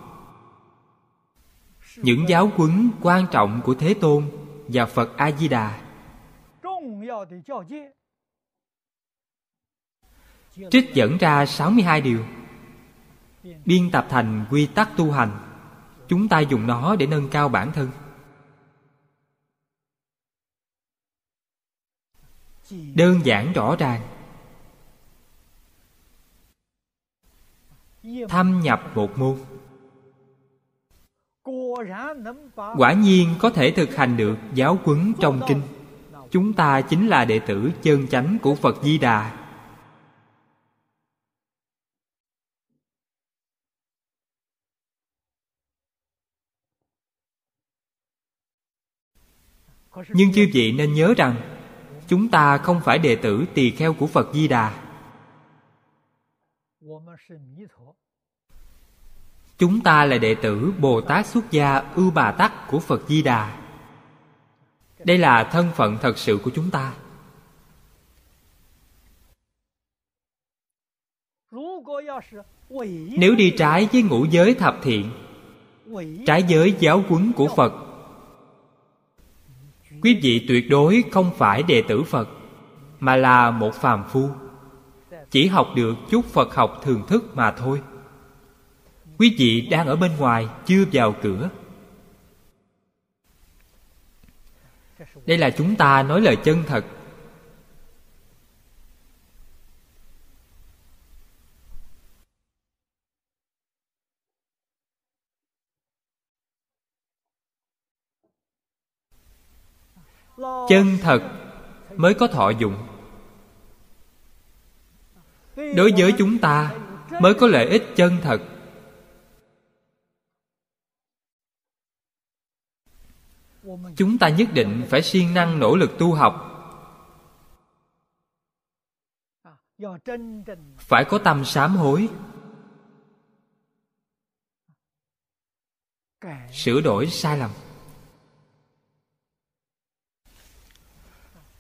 Những giáo huấn quan trọng của thế tôn và phật a di đà trích dẫn ra 62 điều. Biên tập thành quy tắc tu hành chúng ta dùng nó để nâng cao bản thân. Đơn giản rõ ràng. Thâm nhập một môn. Quả nhiên có thể thực hành được giáo quấn trong kinh. Chúng ta chính là đệ tử chân chánh của phật di đà. Nhưng chư vị nên nhớ rằng, chúng ta không phải đệ tử tỳ kheo của phật di đà. Chúng ta là đệ tử bồ tát xuất gia ưu bà tắc của phật di đà. Đây là thân phận thật sự của chúng ta. Nếu đi trái với ngũ giới thập thiện, trái giới giáo huấn của phật quý vị tuyệt đối không phải đệ tử phật, mà là một phàm phu. Chỉ học được chút phật học thường thức mà thôi. Quý vị đang ở bên ngoài chưa vào cửa. Đây là chúng ta nói lời chân thật. Chân thật mới có thọ dụng. Đối với chúng ta mới có lợi ích chân thật. Chúng ta nhất định phải siêng năng nỗ lực tu học. Phải có tâm sám hối. Sửa đổi sai lầm.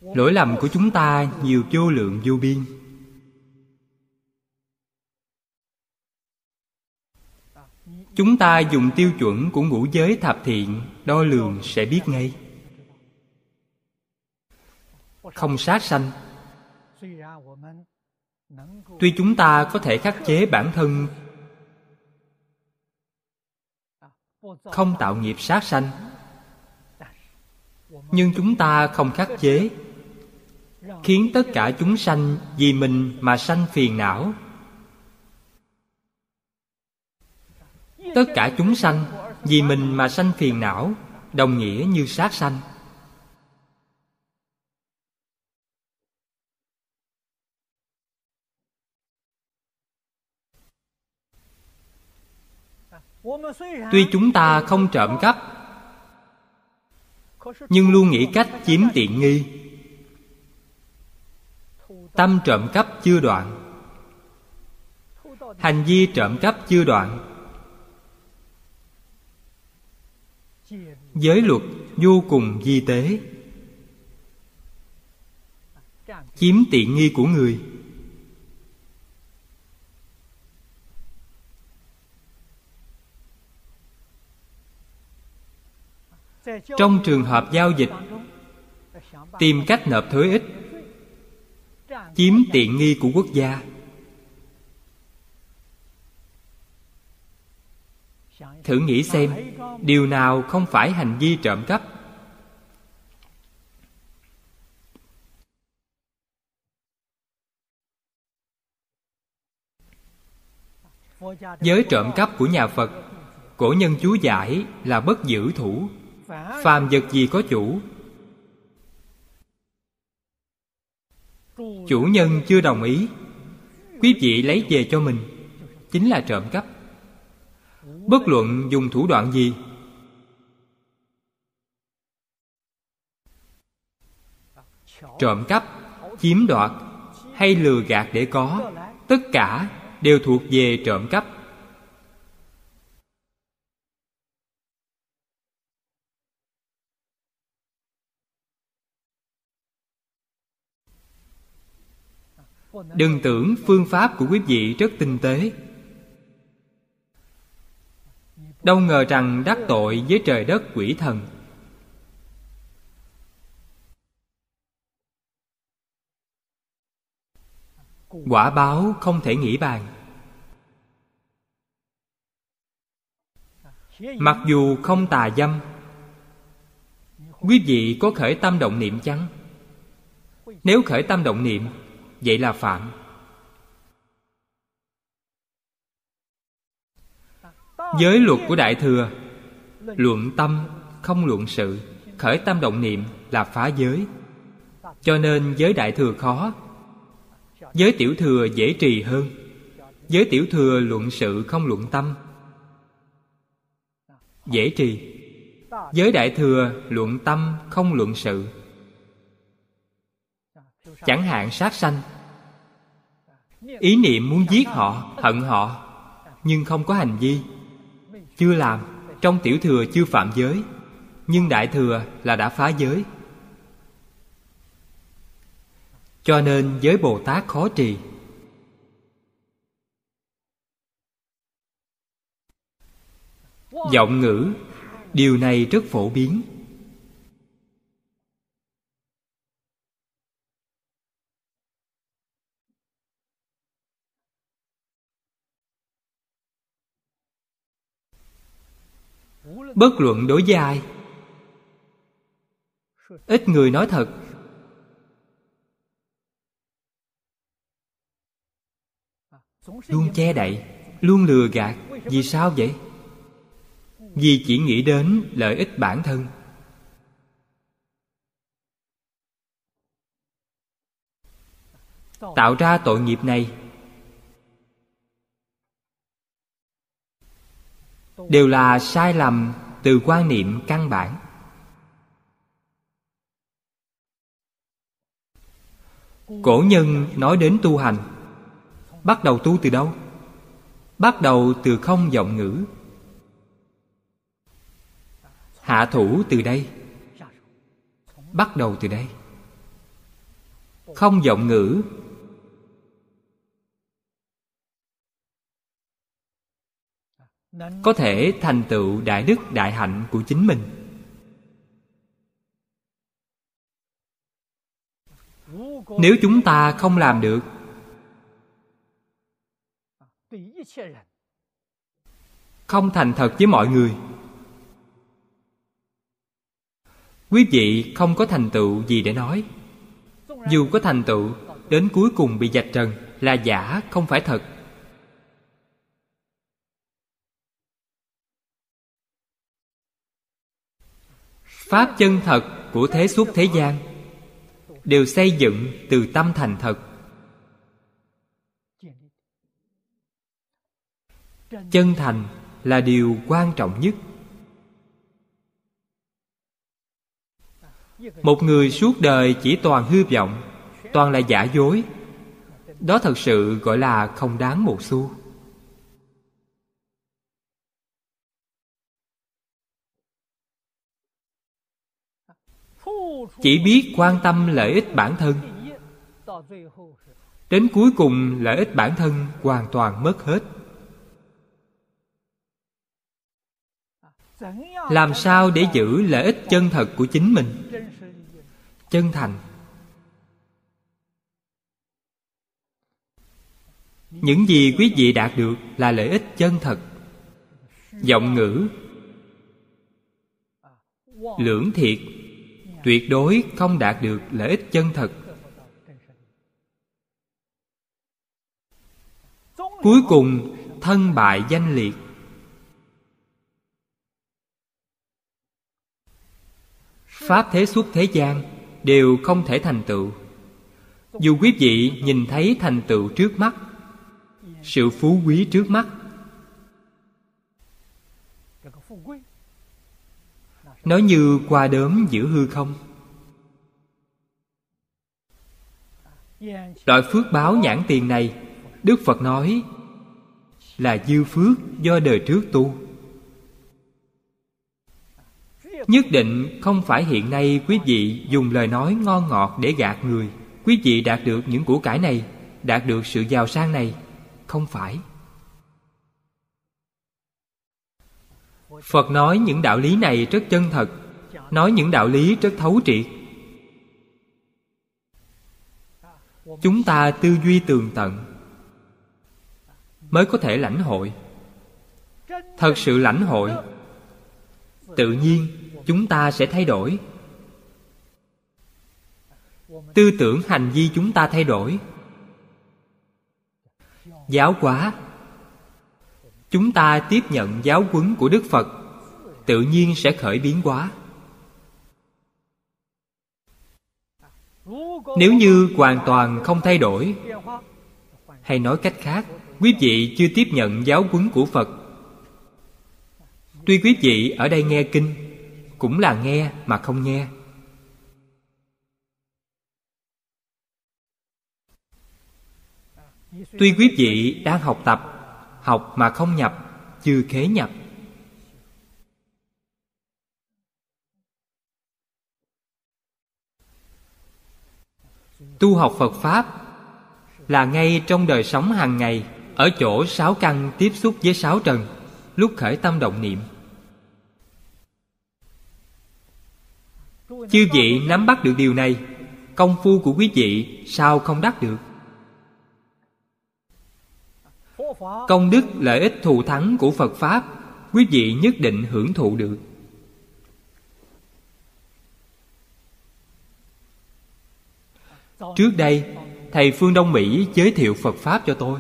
Lỗi lầm của chúng ta nhiều vô lượng vô biên. Chúng ta dùng tiêu chuẩn của ngũ giới thập thiện, đo lường sẽ biết ngay. Không sát sanh. Tuy chúng ta có thể khắc chế bản thân, không tạo nghiệp sát sanh, nhưng chúng ta không khắc chế khiến tất cả chúng sanh vì mình mà sanh phiền não. Tất cả chúng sanh vì mình mà sanh phiền não, đồng nghĩa như sát sanh. Tuy chúng ta không trộm cắp, nhưng luôn nghĩ cách chiếm tiện nghi tâm trộm cắp chưa đoạn. Hành vi trộm cắp chưa đoạn. Giới luật vô cùng di tế. Chiếm tiện nghi của người. Trong trường hợp giao dịch, tìm cách nộp thuế ít chiếm tiện nghi của quốc gia. Thử nghĩ xem, điều nào không phải hành vi trộm cắp? Giới trộm cắp của nhà phật, cổ nhân chú giải là bất giữ thủ. Phàm vật gì có chủ chủ nhân chưa đồng ý. Quý vị lấy về cho mình. Chính là trộm cắp. Bất luận dùng thủ đoạn gì. Trộm cắp, chiếm đoạt hay lừa gạt để có, tất cả đều thuộc về trộm cắp. Đừng tưởng phương pháp của quý vị rất tinh tế. Đâu ngờ rằng đắc tội với trời đất quỷ thần. Quả báo không thể nghĩ bàn. Mặc dù không tà dâm, quý vị có khởi tâm động niệm chăng? Nếu khởi tâm động niệm vậy là phạm. Giới luật của đại thừa, luận tâm, không luận sự, khởi tâm động niệm là phá giới. Cho nên giới đại thừa khó, giới tiểu thừa dễ trì hơn. Giới tiểu thừa luận sự không luận tâm, dễ trì. Giới đại thừa luận tâm không luận sự chẳng hạn sát sanh. Ý niệm muốn giết họ, hận họ, nhưng không có hành vi. Chưa làm, trong tiểu thừa chưa phạm giới, nhưng đại thừa là đã phá giới. Cho nên giới bồ tát khó trì. Giọng ngữ, điều này rất phổ biến. Bất luận đối với ai. Ít người nói thật. Luôn che đậy, luôn lừa gạt. Vì sao vậy? Vì chỉ nghĩ đến lợi ích bản thân. Tạo ra tội nghiệp này đều là sai lầm từ quan niệm căn bản. Cổ nhân nói đến tu hành, bắt đầu tu từ đâu? Bắt đầu từ không giọng ngữ. Hạ thủ từ đây, bắt đầu từ đây. Không giọng ngữ có thể thành tựu đại đức, đại hạnh của chính mình. Nếu chúng ta không làm được, không thành thật với mọi người, quý vị không có thành tựu gì để nói. Dù có thành tựu, đến cuối cùng bị dạch trần là giả, không phải thật. Pháp chân thật của thế suốt thế gian đều xây dựng từ tâm thành thật. Chân thành là điều quan trọng nhất. Một người suốt đời chỉ toàn hư vọng, toàn là giả dối, đó thật sự gọi là không đáng một xu. Chỉ biết quan tâm lợi ích bản thân. Đến cuối cùng, lợi ích bản thân hoàn toàn mất hết. Làm sao để giữ lợi ích chân thật của chính mình? Chân thành. Những gì quý vị đạt được là lợi ích chân thật. Giọng ngữ. Lưỡng thiệt tuyệt đối không đạt được lợi ích chân thật. Cuối cùng, thân bại danh liệt. Pháp thế xuất thế gian đều không thể thành tựu. Dù quý vị nhìn thấy thành tựu trước mắt, sự phú quý trước mắt nó như qua đớm giữa hư không. Loại phước báo nhãn tiền này, đức phật nói là dư phước do đời trước tu. Nhất định không phải hiện nay quý vị dùng lời nói ngon ngọt để gạt người. Quý vị đạt được những của cải này, đạt được sự giàu sang này. Không phải. Phật nói những đạo lý này rất chân thật. Nói những đạo lý rất thấu triệt. Chúng ta tư duy tường tận, mới có thể lãnh hội. Thật sự lãnh hội, tự nhiên chúng ta sẽ thay đổi. Tư tưởng hành vi chúng ta thay đổi. Giáo hóa chúng ta tiếp nhận giáo huấn của đức phật, tự nhiên sẽ khởi biến hóa. Nếu như hoàn toàn không thay đổi, hay nói cách khác, quý vị chưa tiếp nhận giáo huấn của phật. Tuy quý vị ở đây nghe kinh, cũng là nghe mà không nghe. Tuy quý vị đang học tập học mà không nhập chưa khế nhập. Tu học phật pháp là ngay trong đời sống hàng ngày, ở chỗ sáu căn tiếp xúc với sáu trần, lúc khởi tâm động niệm. Chư vị nắm bắt được điều này, công phu của quý vị sao không đắc được? Công đức, lợi ích thù thắng của phật pháp, quý vị nhất định hưởng thụ được. Trước đây, thầy phương đông mỹ giới thiệu phật pháp cho tôi.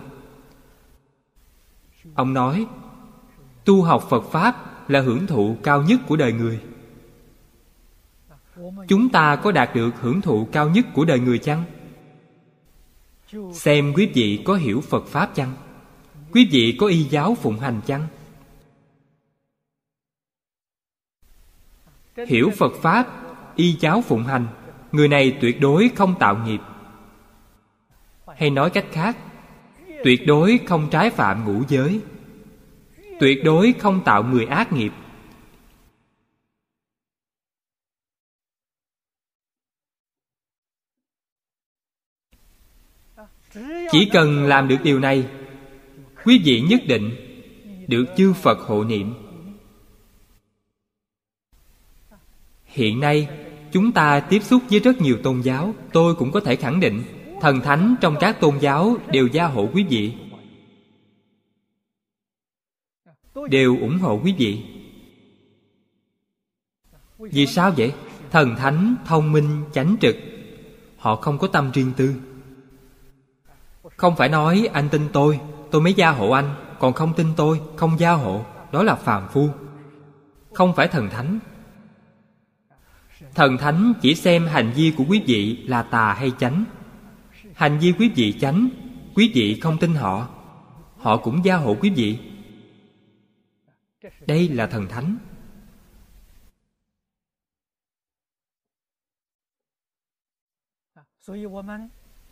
Ông nói, tu học phật pháp là hưởng thụ cao nhất của đời người. Chúng ta có đạt được hưởng thụ cao nhất của đời người chăng? Xem quý vị có hiểu phật pháp chăng? Quý vị có y giáo phụng hành chăng? Hiểu phật pháp, y giáo phụng hành, người này tuyệt đối không tạo nghiệp. Hay nói cách khác, tuyệt đối không trái phạm ngũ giới. Tuyệt đối không tạo người ác nghiệp. Chỉ cần làm được điều này quý vị nhất định được chư phật hộ niệm. Hiện nay, chúng ta tiếp xúc với rất nhiều tôn giáo, tôi cũng có thể khẳng định, thần thánh trong các tôn giáo đều gia hộ quý vị. Đều ủng hộ quý vị. Vì sao vậy? Thần thánh thông minh, chánh trực. Họ không có tâm riêng tư. Không phải nói, anh tin tôi tôi mới gia hộ anh, còn không tin tôi, không gia hộ, đó là phàm phu. Không phải thần thánh. Thần thánh chỉ xem hành vi của quý vị là tà hay chánh. Hành vi quý vị chánh, quý vị không tin họ. Họ cũng gia hộ quý vị. Đây là thần thánh.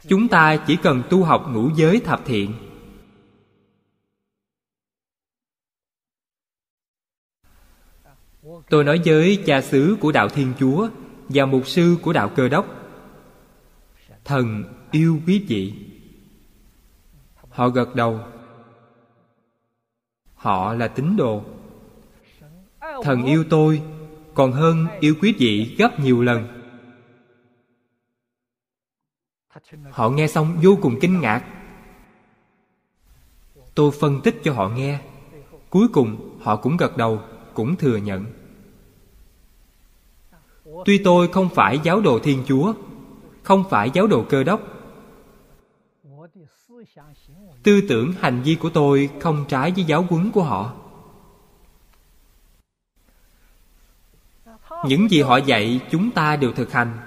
Chúng ta chỉ cần tu học ngũ giới thập thiện. Tôi nói với cha xứ của đạo thiên chúa và mục sư của đạo cơ đốc. Thần yêu quý vị. Họ gật đầu. Họ là tín đồ. Thần yêu tôi còn hơn yêu quý vị gấp nhiều lần. Họ nghe xong vô cùng kinh ngạc. Tôi phân tích cho họ nghe. Cuối cùng họ cũng gật đầu, cũng thừa nhận tuy tôi không phải giáo đồ thiên chúa, không phải giáo đồ cơ đốc. Tư tưởng hành vi của tôi không trái với giáo huấn của họ. Những gì họ dạy chúng ta đều thực hành.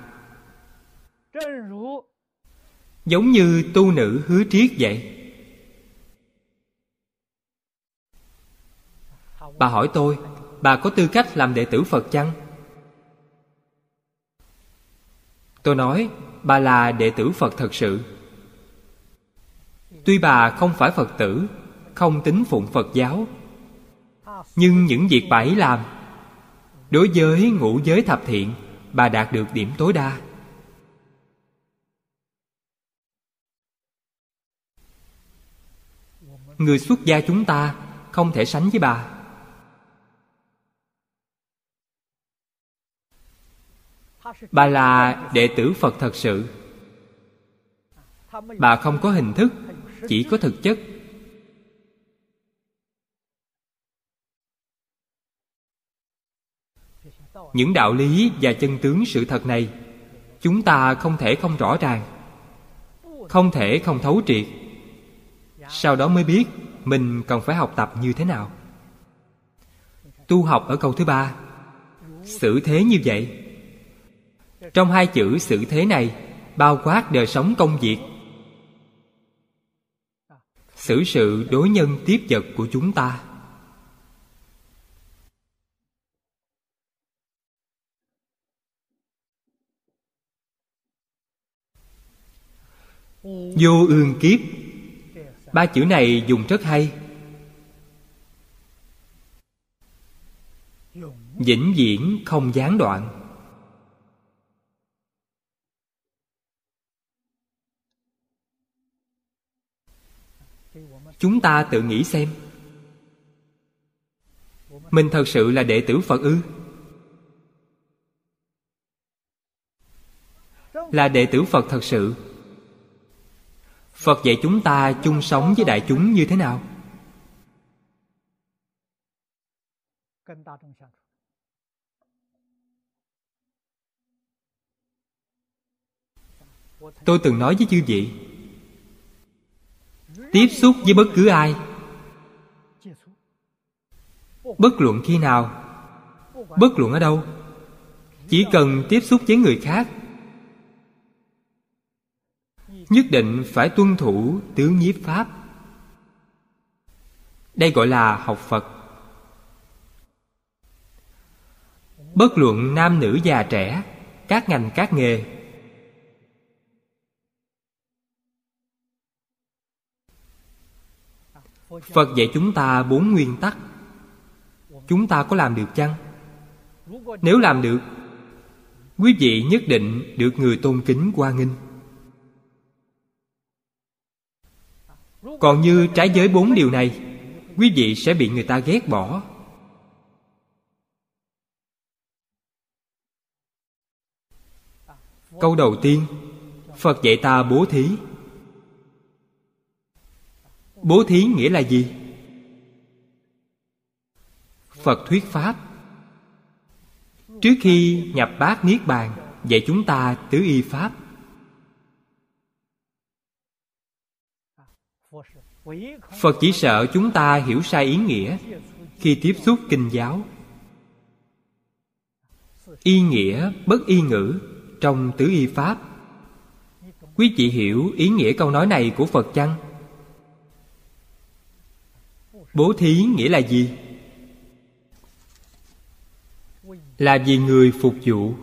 Giống như tu nữ hứa triết vậy. Bà hỏi tôi, bà có tư cách làm đệ tử phật chăng? Tôi nói, bà là đệ tử phật thật sự. Tuy bà không phải phật tử, không tính phụng phật giáo, nhưng những việc bà ấy làm, đối với ngũ giới thập thiện, bà đạt được điểm tối đa. Người xuất gia chúng ta không thể sánh với bà. Bà là đệ tử phật thật sự. Bà không có hình thức, chỉ có thực chất. Những đạo lý và chân tướng sự thật này, chúng ta không thể không rõ ràng, không thể không thấu triệt. Sau đó mới biết mình cần phải học tập như thế nào. Tu học ở câu thứ ba, xử thế như vậy trong hai chữ xử thế này, bao quát đời sống công việc. Xử sự đối nhân tiếp vật của chúng ta. Vô ương kiếp. Ba chữ này dùng rất hay. Vĩnh viễn không gián đoạn. Chúng ta tự nghĩ xem. Mình thật sự là đệ tử phật ư? Là đệ tử phật thật sự? Phật dạy chúng ta chung sống với đại chúng như thế nào? Tôi từng nói với chư vị tiếp xúc với bất cứ ai. Bất luận khi nào. Bất luận ở đâu. Chỉ cần tiếp xúc với người khác. Nhất định phải tuân thủ tứ nhiếp pháp. Đây gọi là học phật. Bất luận nam nữ già trẻ, các ngành các nghề. Phật dạy chúng ta bốn nguyên tắc. Chúng ta có làm được chăng? Nếu làm được, quý vị nhất định được người tôn kính qua nghinh. Còn như trái giới bốn điều này, quý vị sẽ bị người ta ghét bỏ. Câu đầu tiên, phật dạy ta bố thí bố thí nghĩa là gì? Phật thuyết pháp. Trước khi nhập bát niết bàn, dạy chúng ta tứ y pháp. Phật chỉ sợ chúng ta hiểu sai ý nghĩa khi tiếp xúc kinh giáo. Y nghĩa bất y ngữ trong tứ y pháp. Quý vị hiểu ý nghĩa câu nói này của phật chăng? Bố thí nghĩa là gì? Là vì người phục vụ.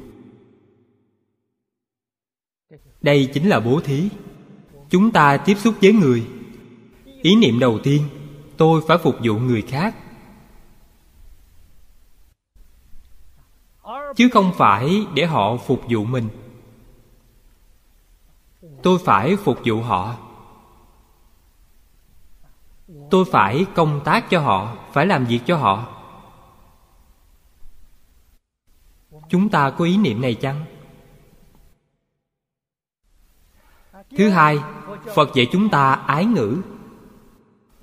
Đây chính là bố thí. Chúng ta tiếp xúc với người. Ý niệm đầu tiên, tôi phải phục vụ người khác. Chứ không phải để họ phục vụ mình. Tôi phải phục vụ họ tôi phải công tác cho họ, phải làm việc cho họ. Chúng ta có ý niệm này chăng? Thứ hai, phật dạy chúng ta ái ngữ.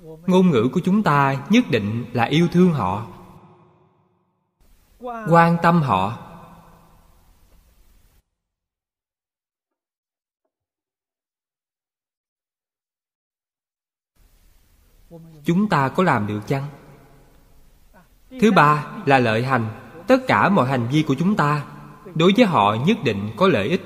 Ngôn ngữ của chúng ta nhất định là yêu thương họ, quan tâm họ. Chúng ta có làm được chăng? Thứ ba là lợi hành. Tất cả mọi hành vi của chúng ta đối với họ nhất định có lợi ích.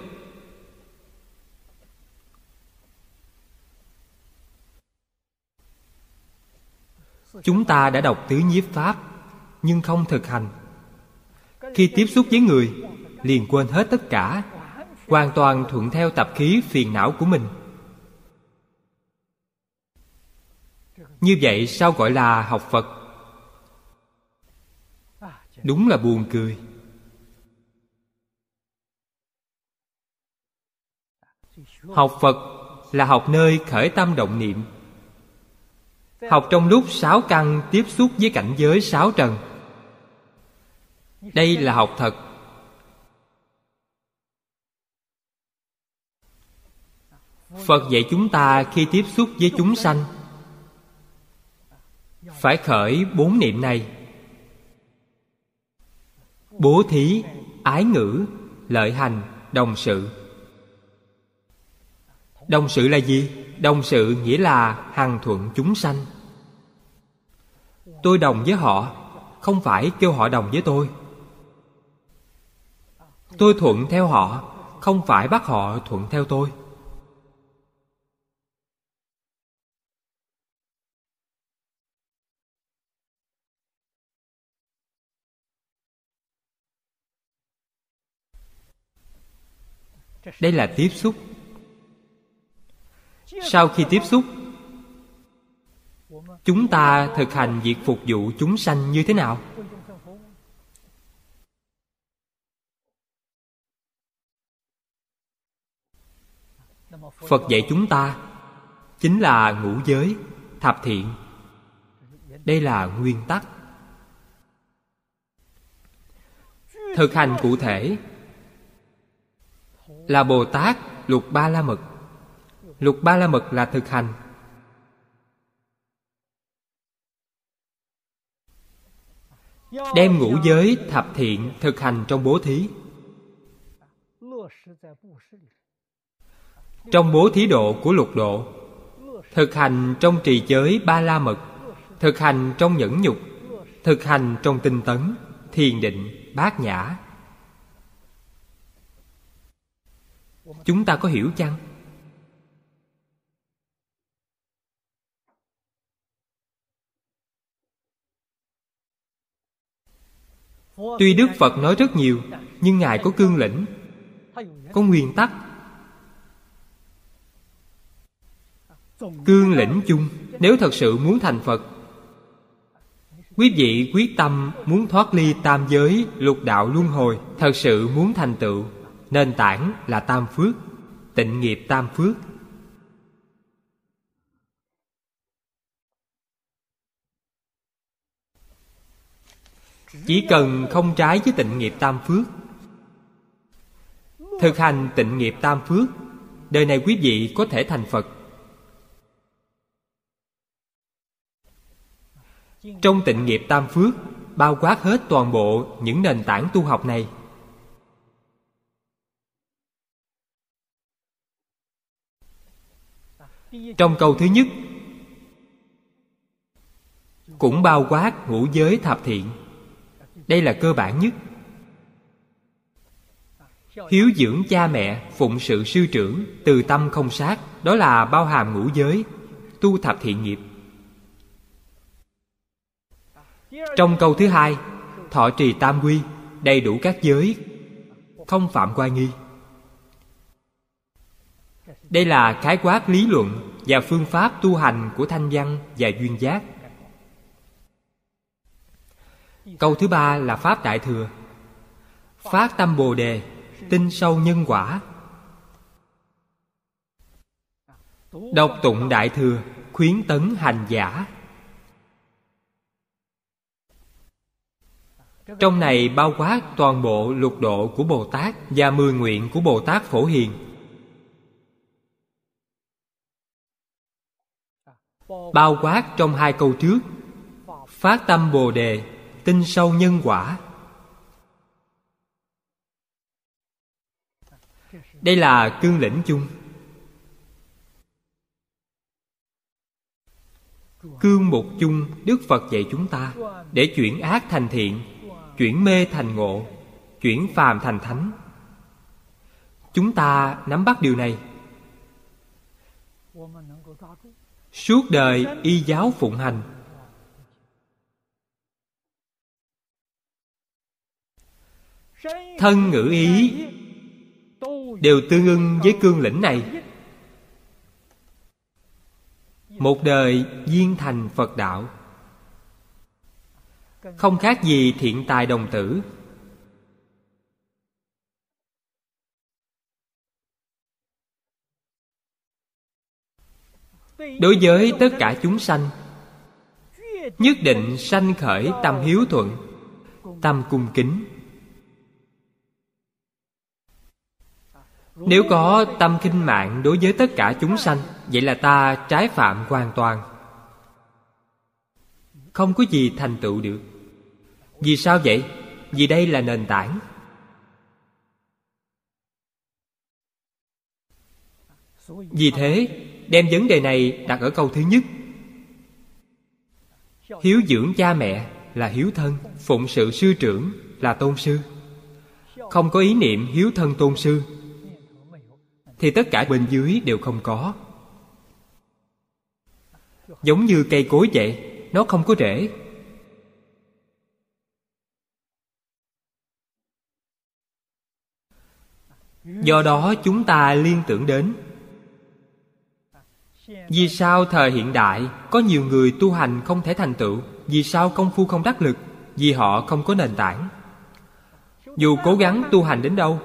Chúng ta đã đọc tứ nhiếp pháp, nhưng không thực hành. Khi tiếp xúc với người, liền quên hết tất cả, hoàn toàn thuận theo tập khí phiền não của mình. Như vậy sao gọi là học phật? Đúng là buồn cười. Học phật là học nơi khởi tâm động niệm. Học trong lúc sáu căn tiếp xúc với cảnh giới sáu trần. Đây là học thật. Phật dạy chúng ta khi tiếp xúc với chúng sanh phải khởi bốn niệm này. Bố thí, ái ngữ, lợi hành, đồng sự. Đồng sự là gì? Đồng sự nghĩa là hằng thuận chúng sanh. Tôi đồng với họ, không phải kêu họ đồng với tôi. Tôi thuận theo họ, không phải bắt họ thuận theo tôi. Đây là tiếp xúc. Sau khi tiếp xúc, chúng ta thực hành việc phục vụ chúng sanh như thế nào? Phật dạy chúng ta chính là ngũ giới, thập thiện. Đây là nguyên tắc. Thực hành cụ thể là bồ tát lục ba la mật. Lục ba la mật là thực hành. Đem ngũ giới thập thiện thực hành trong bố thí. Trong bố thí độ của lục độ, thực hành trong trì giới ba la mật, thực hành trong nhẫn nhục, thực hành trong tinh tấn, thiền định, bát nhã. Chúng ta có hiểu chăng? Tuy đức phật nói rất nhiều, nhưng ngài có cương lĩnh, có nguyên tắc. Cương lĩnh chung, nếu thật sự muốn thành phật, quý vị quyết tâm muốn thoát ly tam giới, lục đạo luân hồi, thật sự muốn thành tựu nền tảng là tam phước, tịnh nghiệp tam phước. Chỉ cần không trái với tịnh nghiệp tam phước, thực hành tịnh nghiệp tam phước, đời này quý vị có thể thành phật. Trong tịnh nghiệp tam phước, bao quát hết toàn bộ những nền tảng tu học này. Trong câu thứ nhất, cũng bao quát ngũ giới thập thiện. Đây là cơ bản nhất. Hiếu dưỡng cha mẹ, phụng sự sư trưởng, từ tâm không sát, đó là bao hàm ngũ giới, tu thập thiện nghiệp. Trong câu thứ hai, thọ trì tam quy, đầy đủ các giới, không phạm qua nghi đây là khái quát lý luận và phương pháp tu hành của thanh văn và duyên giác. Câu thứ ba là pháp đại thừa. Phát tâm bồ đề, tin sâu nhân quả. Đọc tụng đại thừa, khuyến tấn hành giả. Trong này bao quát toàn bộ lục độ của bồ tát và mười nguyện của bồ tát phổ hiền. Bao quát trong hai câu trước. Phát tâm bồ đề, tin sâu nhân quả. Đây là cương lĩnh chung. Cương mục chung, đức phật dạy chúng ta để chuyển ác thành thiện, chuyển mê thành ngộ, chuyển phàm thành thánh. Chúng ta nắm bắt điều này. Suốt đời y giáo phụng hành. Thân ngữ ý đều tương ưng với cương lĩnh này. Một đời viên thành phật đạo. Không khác gì thiện tài đồng tử. Đối với tất cả chúng sanh, nhất định sanh khởi tâm hiếu thuận, tâm cung kính. Nếu có tâm khinh mạng đối với tất cả chúng sanh, vậy là ta trái phạm hoàn toàn. Không có gì thành tựu được. Vì sao vậy? Vì đây là nền tảng. Vì thế đem vấn đề này đặt ở câu thứ nhất. Hiếu dưỡng cha mẹ là hiếu thân, phụng sự sư trưởng là tôn sư. Không có ý niệm hiếu thân tôn sư, thì tất cả bên dưới đều không có. Giống như cây cối vậy, nó không có rễ. Do đó chúng ta liên tưởng đến vì sao thời hiện đại, có nhiều người tu hành không thể thành tựu? Vì sao công phu không đắc lực? Vì họ không có nền tảng. Dù cố gắng tu hành đến đâu,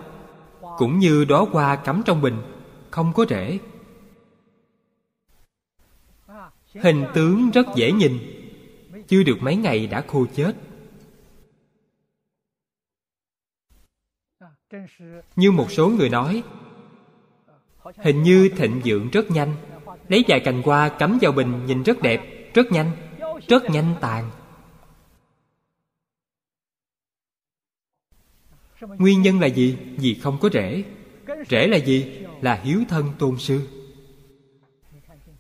cũng như đó hoa cắm trong bình, không có rễ. Hình tướng rất dễ nhìn, Chưa được mấy ngày đã khô chết. Như một số người nói, Hình như thịnh vượng rất nhanh. Lấy vài cành hoa cắm vào bình nhìn rất đẹp, Rất nhanh Rất nhanh tàn Nguyên nhân là gì? Vì không có rễ Rễ là gì? Là hiếu thân tôn sư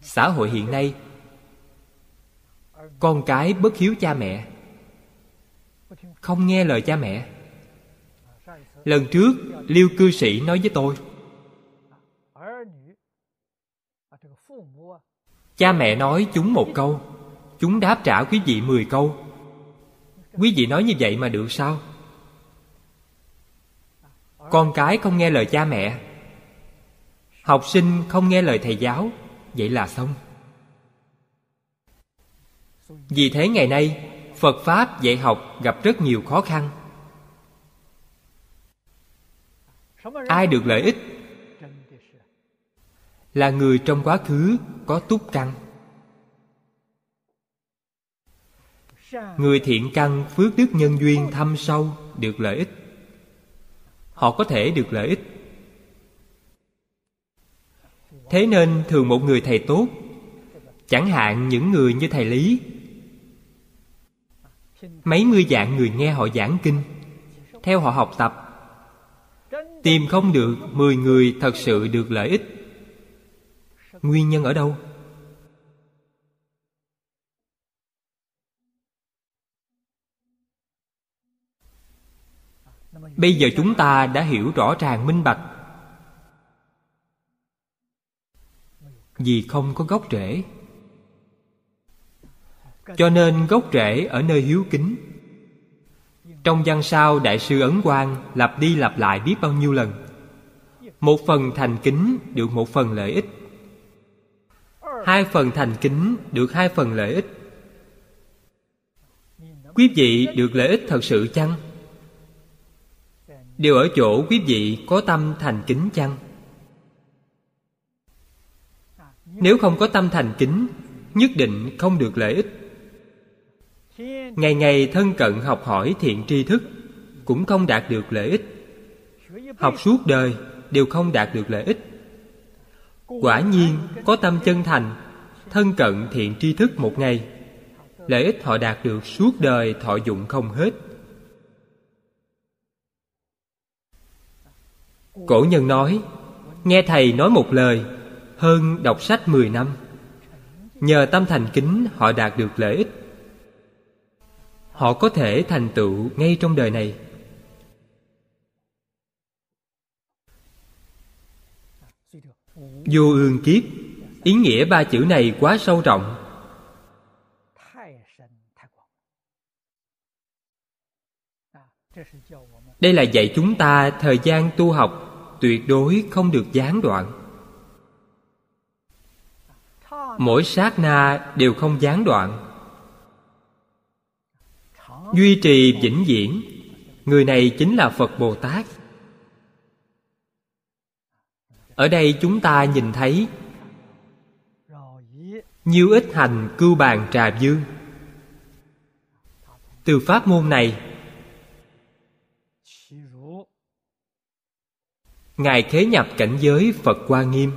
Xã hội hiện nay, Con cái bất hiếu cha mẹ, Không nghe lời cha mẹ Lần trước, Liêu cư sĩ nói với tôi Cha mẹ nói chúng một câu, Chúng đáp trả quý vị mười câu. Quý vị nói như vậy mà được sao? Con cái không nghe lời cha mẹ. Học sinh không nghe lời thầy giáo. Vậy là xong. Vì thế ngày nay, Phật Pháp dạy học gặp rất nhiều khó khăn. Ai được lợi ích là người trong quá khứ có túc căn. Người thiện căn phước đức nhân duyên thâm sâu Được lợi ích. Họ có thể được lợi ích. Thế nên thường một người thầy tốt, Chẳng hạn những người như thầy Lý. Mấy mươi dạng người nghe họ giảng kinh, Theo họ học tập, Tìm không được mười người thật sự được lợi ích. Nguyên nhân ở đâu? Bây giờ chúng ta đã hiểu rõ ràng, minh bạch. Vì không có gốc rễ. Cho nên gốc rễ ở nơi hiếu kính. Trong văn sao Đại sư Ấn Quang Lặp đi lặp lại biết bao nhiêu lần. Một phần thành kính được một phần lợi ích. Hai phần thành kính được hai phần lợi ích Quý vị được lợi ích thật sự chăng? Đều ở chỗ quý vị có tâm thành kính chăng? Nếu không có tâm thành kính, Nhất định không được lợi ích Ngày ngày thân cận học hỏi thiện tri thức Cũng không đạt được lợi ích Học suốt đời đều không đạt được lợi ích Quả nhiên, có tâm chân thành, Thân cận thiện tri thức một ngày. Lợi ích họ đạt được suốt đời thọ dụng không hết. Cổ nhân nói, Nghe thầy nói một lời, Hơn đọc sách 10 năm. Nhờ tâm thành kính, họ đạt được lợi ích. Họ có thể thành tựu ngay trong đời này. Vô ương kiếp. Ý nghĩa ba chữ này quá sâu rộng. Đây là dạy chúng ta thời gian tu học, tuyệt đối không được gián đoạn. Mỗi sát na đều không gián đoạn. Duy trì vĩnh viễn. Người này chính là phật bồ tát ở đây chúng ta nhìn thấy nhiều ít hành cưu bàn trà dương. Từ pháp môn này, ngài khế nhập cảnh giới phật hoa nghiêm.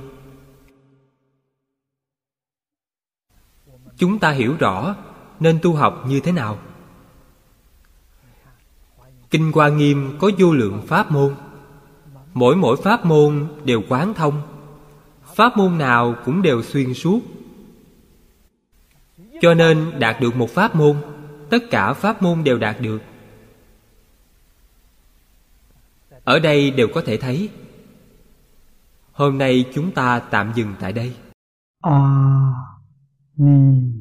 Chúng ta hiểu rõ nên tu học như thế nào. Kinh hoa nghiêm có vô lượng pháp môn mỗi mỗi pháp môn đều quán thông. Pháp môn nào cũng đều xuyên suốt. Cho nên đạt được một pháp môn, tất cả pháp môn đều đạt được. Ở đây đều có thể thấy. Hôm nay chúng ta tạm dừng tại đây. A Ni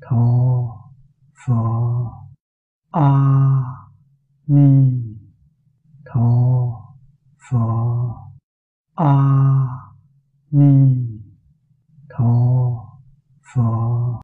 Tho pho. A Ni Tho 佛阿弥陀佛。